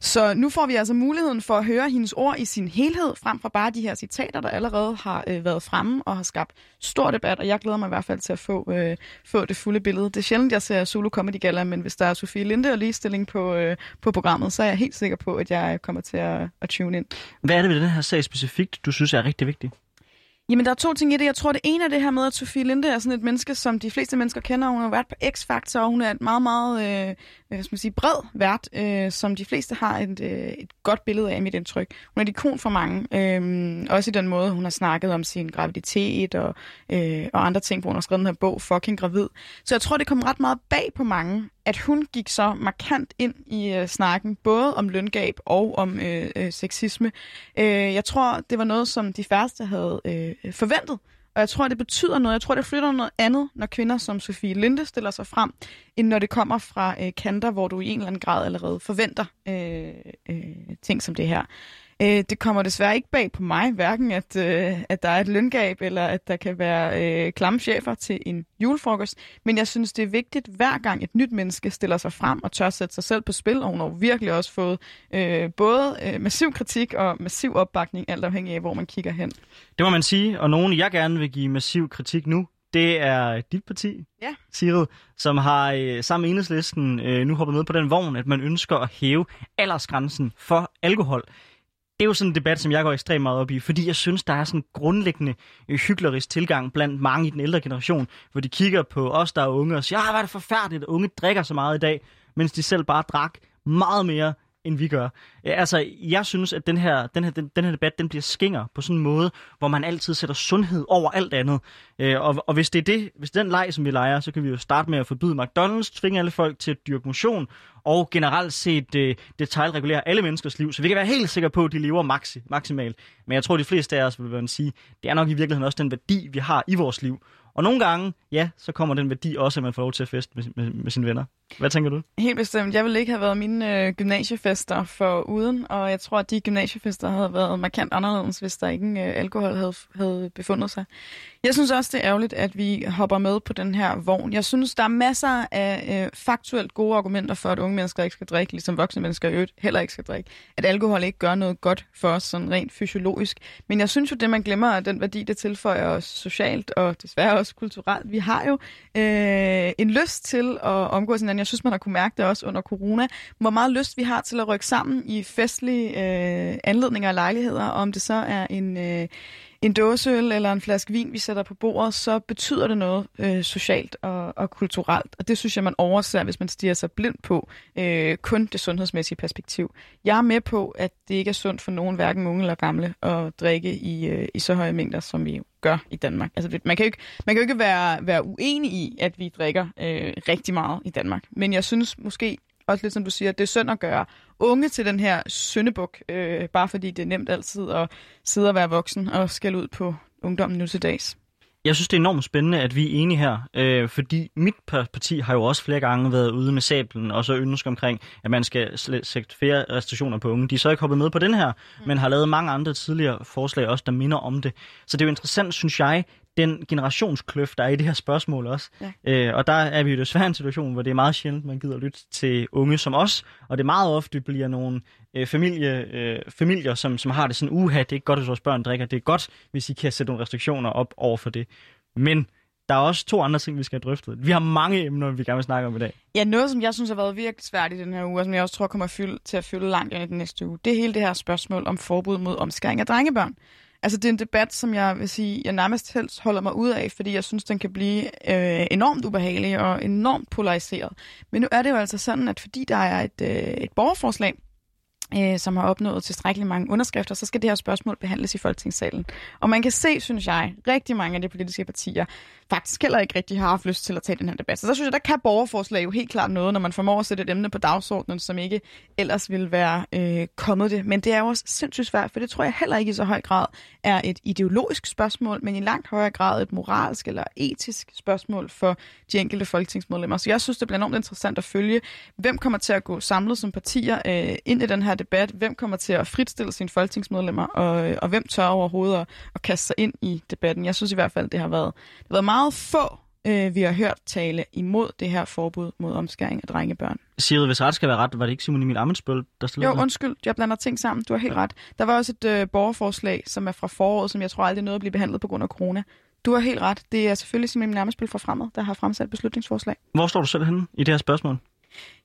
Så nu får vi altså muligheden for at høre hendes ord i sin helhed, frem fra bare de her citater, der allerede har øh, været fremme og har skabt stor debat, og jeg glæder mig i hvert fald til at få, øh, få det fulde billede. Det er sjældent, jeg ser Solo Comedy Gala, men hvis der er Sofie Linde og ligestilling på, øh, på programmet, så er jeg helt sikker på, at jeg kommer til at, at tune ind. Hvad er det ved den her sag specifikt, du synes er rigtig vigtigt? Jamen, der er to ting i det. Jeg tror, det ene er det her med, at Sofie Linde er sådan et menneske, som de fleste mennesker kender. Hun har været på X-Factor, og hun er et meget, meget øh, hvad skal man sige, bred vært, øh, som de fleste har et, øh, et godt billede af i mit indtryk. Hun er et ikon for mange. Øh, også i den måde, hun har snakket om sin graviditet og, øh, og andre ting, hvor hun har skrevet den her bog, Fucking Gravid. Så jeg tror, det kom ret meget bag på mange, at hun gik så markant ind i øh, snakken, både om løngab og om øh, øh, sexisme. Øh, jeg tror, det var noget, som de færreste havde øh, Øh, forventet. Og jeg tror, det betyder noget. Jeg tror, det flytter noget andet, når kvinder som Sofie Linde stiller sig frem, end når det kommer fra øh, kanter, hvor du i en eller anden grad allerede forventer øh, øh, ting som det her. Øh, det kommer desværre ikke bag på mig, hverken at, øh, at der er et løngab, eller at der kan være øh, klamme chefer til en julefrokost. Men jeg synes, det er vigtigt, hver gang et nyt menneske stiller sig frem og tør sætte sig selv på spil, og hun har virkelig også fået øh, både øh, massiv kritik og massiv opbakning, alt afhængig af, hvor man kigger hen. Det må man sige, og nogen jeg gerne vil give massiv kritik nu, det er dit parti, Ja. Sigrid, som har øh, sammen med enhedslisten øh, nu hoppet med på den vogn, at man ønsker at hæve aldersgrænsen for alkohol. Det er jo sådan en debat, som jeg går ekstremt meget op i, fordi jeg synes, der er sådan en grundlæggende øh, hyklerisk tilgang blandt mange i den ældre generation, hvor de kigger på os, der er unge, og siger, ah, hvor er det forfærdeligt, at unge drikker så meget i dag, mens de selv bare drak meget mere end vi gør. Øh, altså, jeg synes, at den her, den her, den, den her debat, den bliver skinger på sådan en måde, hvor man altid sætter sundhed over alt andet. Øh, og, og hvis det er det, hvis det er den leg, som vi leger, så kan vi jo starte med at forbyde McDonald's, tvinge alle folk til at dyrke motion, og generelt set øh, detaljregulere alle menneskers liv, så vi kan være helt sikre på, at de lever maxi, maksimalt. Men jeg tror, de fleste af os vil være sige, det er nok i virkeligheden også den værdi, vi har i vores liv. Og nogle gange, ja, så kommer den værdi også, at man får lov til at feste med, med, med sine venner. Hvad tænker du? Helt bestemt. Jeg ville ikke have været mine øh, gymnasiefester for uden, og jeg tror, at de gymnasiefester havde været markant anderledes, hvis der ikke øh, alkohol havde, havde befundet sig. Jeg synes også, det er ærgerligt, at vi hopper med på den her vogn. Jeg synes, der er masser af øh, faktuelt gode argumenter for, at unge mennesker ikke skal drikke, ligesom voksne mennesker i øvrigt heller ikke skal drikke. At alkohol ikke gør noget godt for os, sådan rent fysiologisk. Men jeg synes jo, det man glemmer, er den værdi, det tilføjer os socialt og desværre også kulturelt. Vi har jo øh, en lyst til at omgås hinanden. Jeg synes, man har kunne mærke det også under corona. Hvor meget lyst vi har til at rykke sammen i festlige øh, anledninger og lejligheder, og om det så er en... Øh, en dåseøl eller en flaske vin, vi sætter på bordet, så betyder det noget øh, socialt og, og kulturelt. Og det synes jeg, man overser, hvis man stiger sig blind på øh, kun det sundhedsmæssige perspektiv. Jeg er med på, at det ikke er sundt for nogen, hverken unge eller gamle, at drikke i, øh, i så høje mængder, som vi gør i Danmark. Altså, man kan jo ikke, man kan jo ikke være, være uenig i, at vi drikker øh, rigtig meget i Danmark. Men jeg synes måske også lidt som du siger, det er synd at gøre unge til den her syndebuk, øh, bare fordi det er nemt altid at sidde og være voksen og skal ud på ungdommen nu til dags. Jeg synes, det er enormt spændende, at vi er enige her, øh, fordi mit parti har jo også flere gange været ude med sablen og så ønsker omkring, at man skal sætte flere restriktioner på unge. De er så ikke hoppet med på den her, mm. men har lavet mange andre tidligere forslag også, der minder om det. Så det er jo interessant, synes jeg, den generationskløft, der er i det her spørgsmål også. Ja. Øh, og der er vi jo desværre en situation, hvor det er meget sjældent, man gider lytte til unge som os, og det meget ofte bliver nogle øh, familie, øh, familier, som, som har det sådan, uha, det er ikke godt, hvis vores børn drikker, det er godt, hvis I kan sætte nogle restriktioner op over for det. Men der er også to andre ting, vi skal have drøftet. Vi har mange emner, vi gerne vil snakke om i dag. Ja, noget, som jeg synes har været virkelig svært i den her uge, og som jeg også tror kommer fylde, til at fylde langt ind i den næste uge, det er hele det her spørgsmål om forbud mod omskæring af drengebørn. Altså, det er en debat, som jeg vil sige, jeg nærmest helst holder mig ud af, fordi jeg synes, den kan blive øh, enormt ubehagelig og enormt polariseret. Men nu er det jo altså sådan, at fordi der er et, øh, et borgerforslag, øh, som har opnået tilstrækkeligt mange underskrifter, så skal det her spørgsmål behandles i Folketingssalen. Og man kan se, synes jeg, rigtig mange af de politiske partier faktisk heller ikke rigtig har haft lyst til at tage den her debat. Så der synes jeg, der kan borgerforslag jo helt klart noget, når man formår at sætte et emne på dagsordenen, som ikke ellers ville være øh, kommet det. Men det er jo også sindssygt svært, for det tror jeg heller ikke i så høj grad er et ideologisk spørgsmål, men i langt højere grad et moralsk eller etisk spørgsmål for de enkelte folketingsmedlemmer. Så jeg synes, det bliver enormt interessant at følge, hvem kommer til at gå samlet som partier øh, ind i den her debat, hvem kommer til at fritstille sine folketingsmedlemmer, og, og hvem tør overhovedet at, at kaste sig ind i debatten. Jeg synes i hvert fald, det har været, det har været meget få, øh, vi har hørt tale imod det her forbud mod omskæring af drengebørn. Sigrid, hvis ret skal være ret, var det ikke Simon Emil Amensbøl, der stillede Jo, undskyld, jeg blander ting sammen. Du har helt ja. ret. Der var også et øh, borgerforslag, som er fra foråret, som jeg tror aldrig nåede at blive behandlet på grund af corona. Du har helt ret. Det er selvfølgelig Simon Emil Amensbøl fra Fremad, der har fremsat beslutningsforslag. Hvor står du selv henne i det her spørgsmål?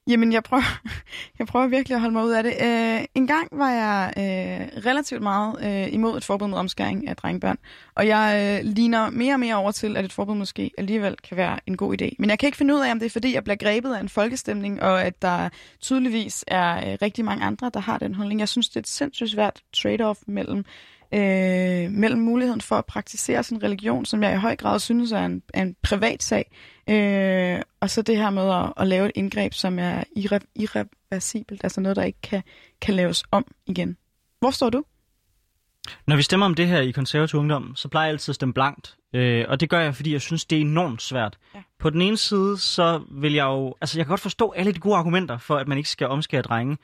Jamen, jeg prøver, jeg prøver virkelig at holde mig ud af det. Øh, en gang var jeg øh, relativt meget øh, imod et forbud mod omskæring af drengebørn, og jeg øh, ligner mere og mere over til, at et forbud måske alligevel kan være en god idé. Men jeg kan ikke finde ud af, om det er, fordi jeg bliver grebet af en folkestemning, og at der tydeligvis er øh, rigtig mange andre, der har den holdning. Jeg synes, det er et sindssygt svært trade-off mellem øh, mellem muligheden for at praktisere sin religion, som jeg i høj grad synes er en, er en privat sag, øh, og så det her med at, at lave et indgreb, som er irre, irreversibelt, altså noget, der ikke kan, kan laves om igen. Hvor står du? Når vi stemmer om det her i konservativ ungdom, så plejer jeg altid at stemme blankt. Øh, og det gør jeg, fordi jeg synes, det er enormt svært. Ja. På den ene side, så vil jeg jo... Altså, jeg kan godt forstå alle de gode argumenter for, at man ikke skal omskære drenge.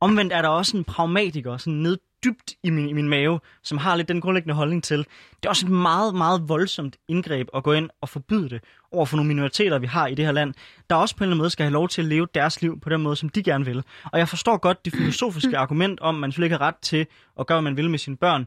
Omvendt er der også en pragmatiker, sådan ned dybt i min, i min mave, som har lidt den grundlæggende holdning til. Det er også et meget, meget voldsomt indgreb at gå ind og forbyde det over for nogle minoriteter, vi har i det her land, der også på en eller anden måde skal have lov til at leve deres liv på den måde, som de gerne vil. Og jeg forstår godt det filosofiske argument om, at man selvfølgelig ikke har ret til at gøre, hvad man vil med sine børn.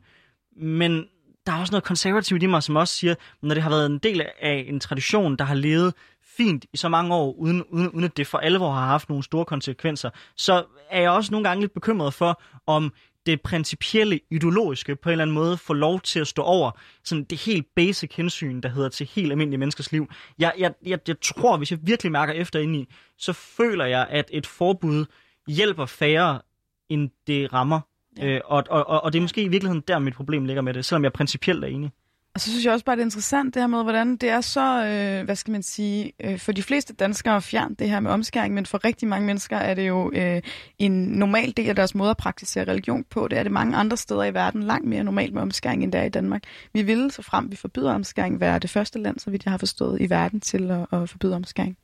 Men der er også noget konservativt i mig, som også siger, når det har været en del af en tradition, der har levet fint i så mange år, uden, uden, uden at det for alvor har haft nogle store konsekvenser, så er jeg også nogle gange lidt bekymret for, om det principielle, ideologiske på en eller anden måde får lov til at stå over sådan det helt basic hensyn, der hedder til helt almindelige menneskers liv. Jeg, jeg, jeg, jeg tror, hvis jeg virkelig mærker efter ind i, så føler jeg, at et forbud hjælper færre, end det rammer. Ja. Øh, og, og, og, og det er måske i virkeligheden der, mit problem ligger med det, selvom jeg principielt er enig. Og så synes jeg også bare, det er interessant det her med, hvordan det er så, øh, hvad skal man sige, øh, for de fleste danskere fjern det her med omskæring, men for rigtig mange mennesker er det jo øh, en normal del af deres måde at praktisere religion på. Det er det mange andre steder i verden langt mere normalt med omskæring, end det er i Danmark. Vi ville, så frem vi forbyder omskæring, være det første land, så vidt jeg har forstået, i verden til at, at forbyde omskæring.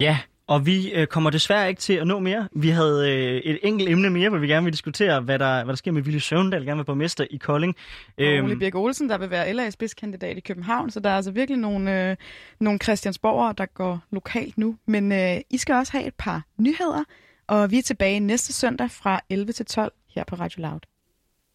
Ja, og vi øh, kommer desværre ikke til at nå mere. Vi havde øh, et enkelt emne mere, hvor vi gerne vil diskutere, hvad der, hvad der sker med Ville Søvndal, gerne vil borgmester i Kolding. Og Øhm, Ole Birk Olsen, der vil være LA's spidskandidat i København, så der er altså virkelig nogle, øh, nogle Christiansborgere, der går lokalt nu. Men øh, I skal også have et par nyheder, og vi er tilbage næste søndag fra 11 til 12 her på Radio Loud.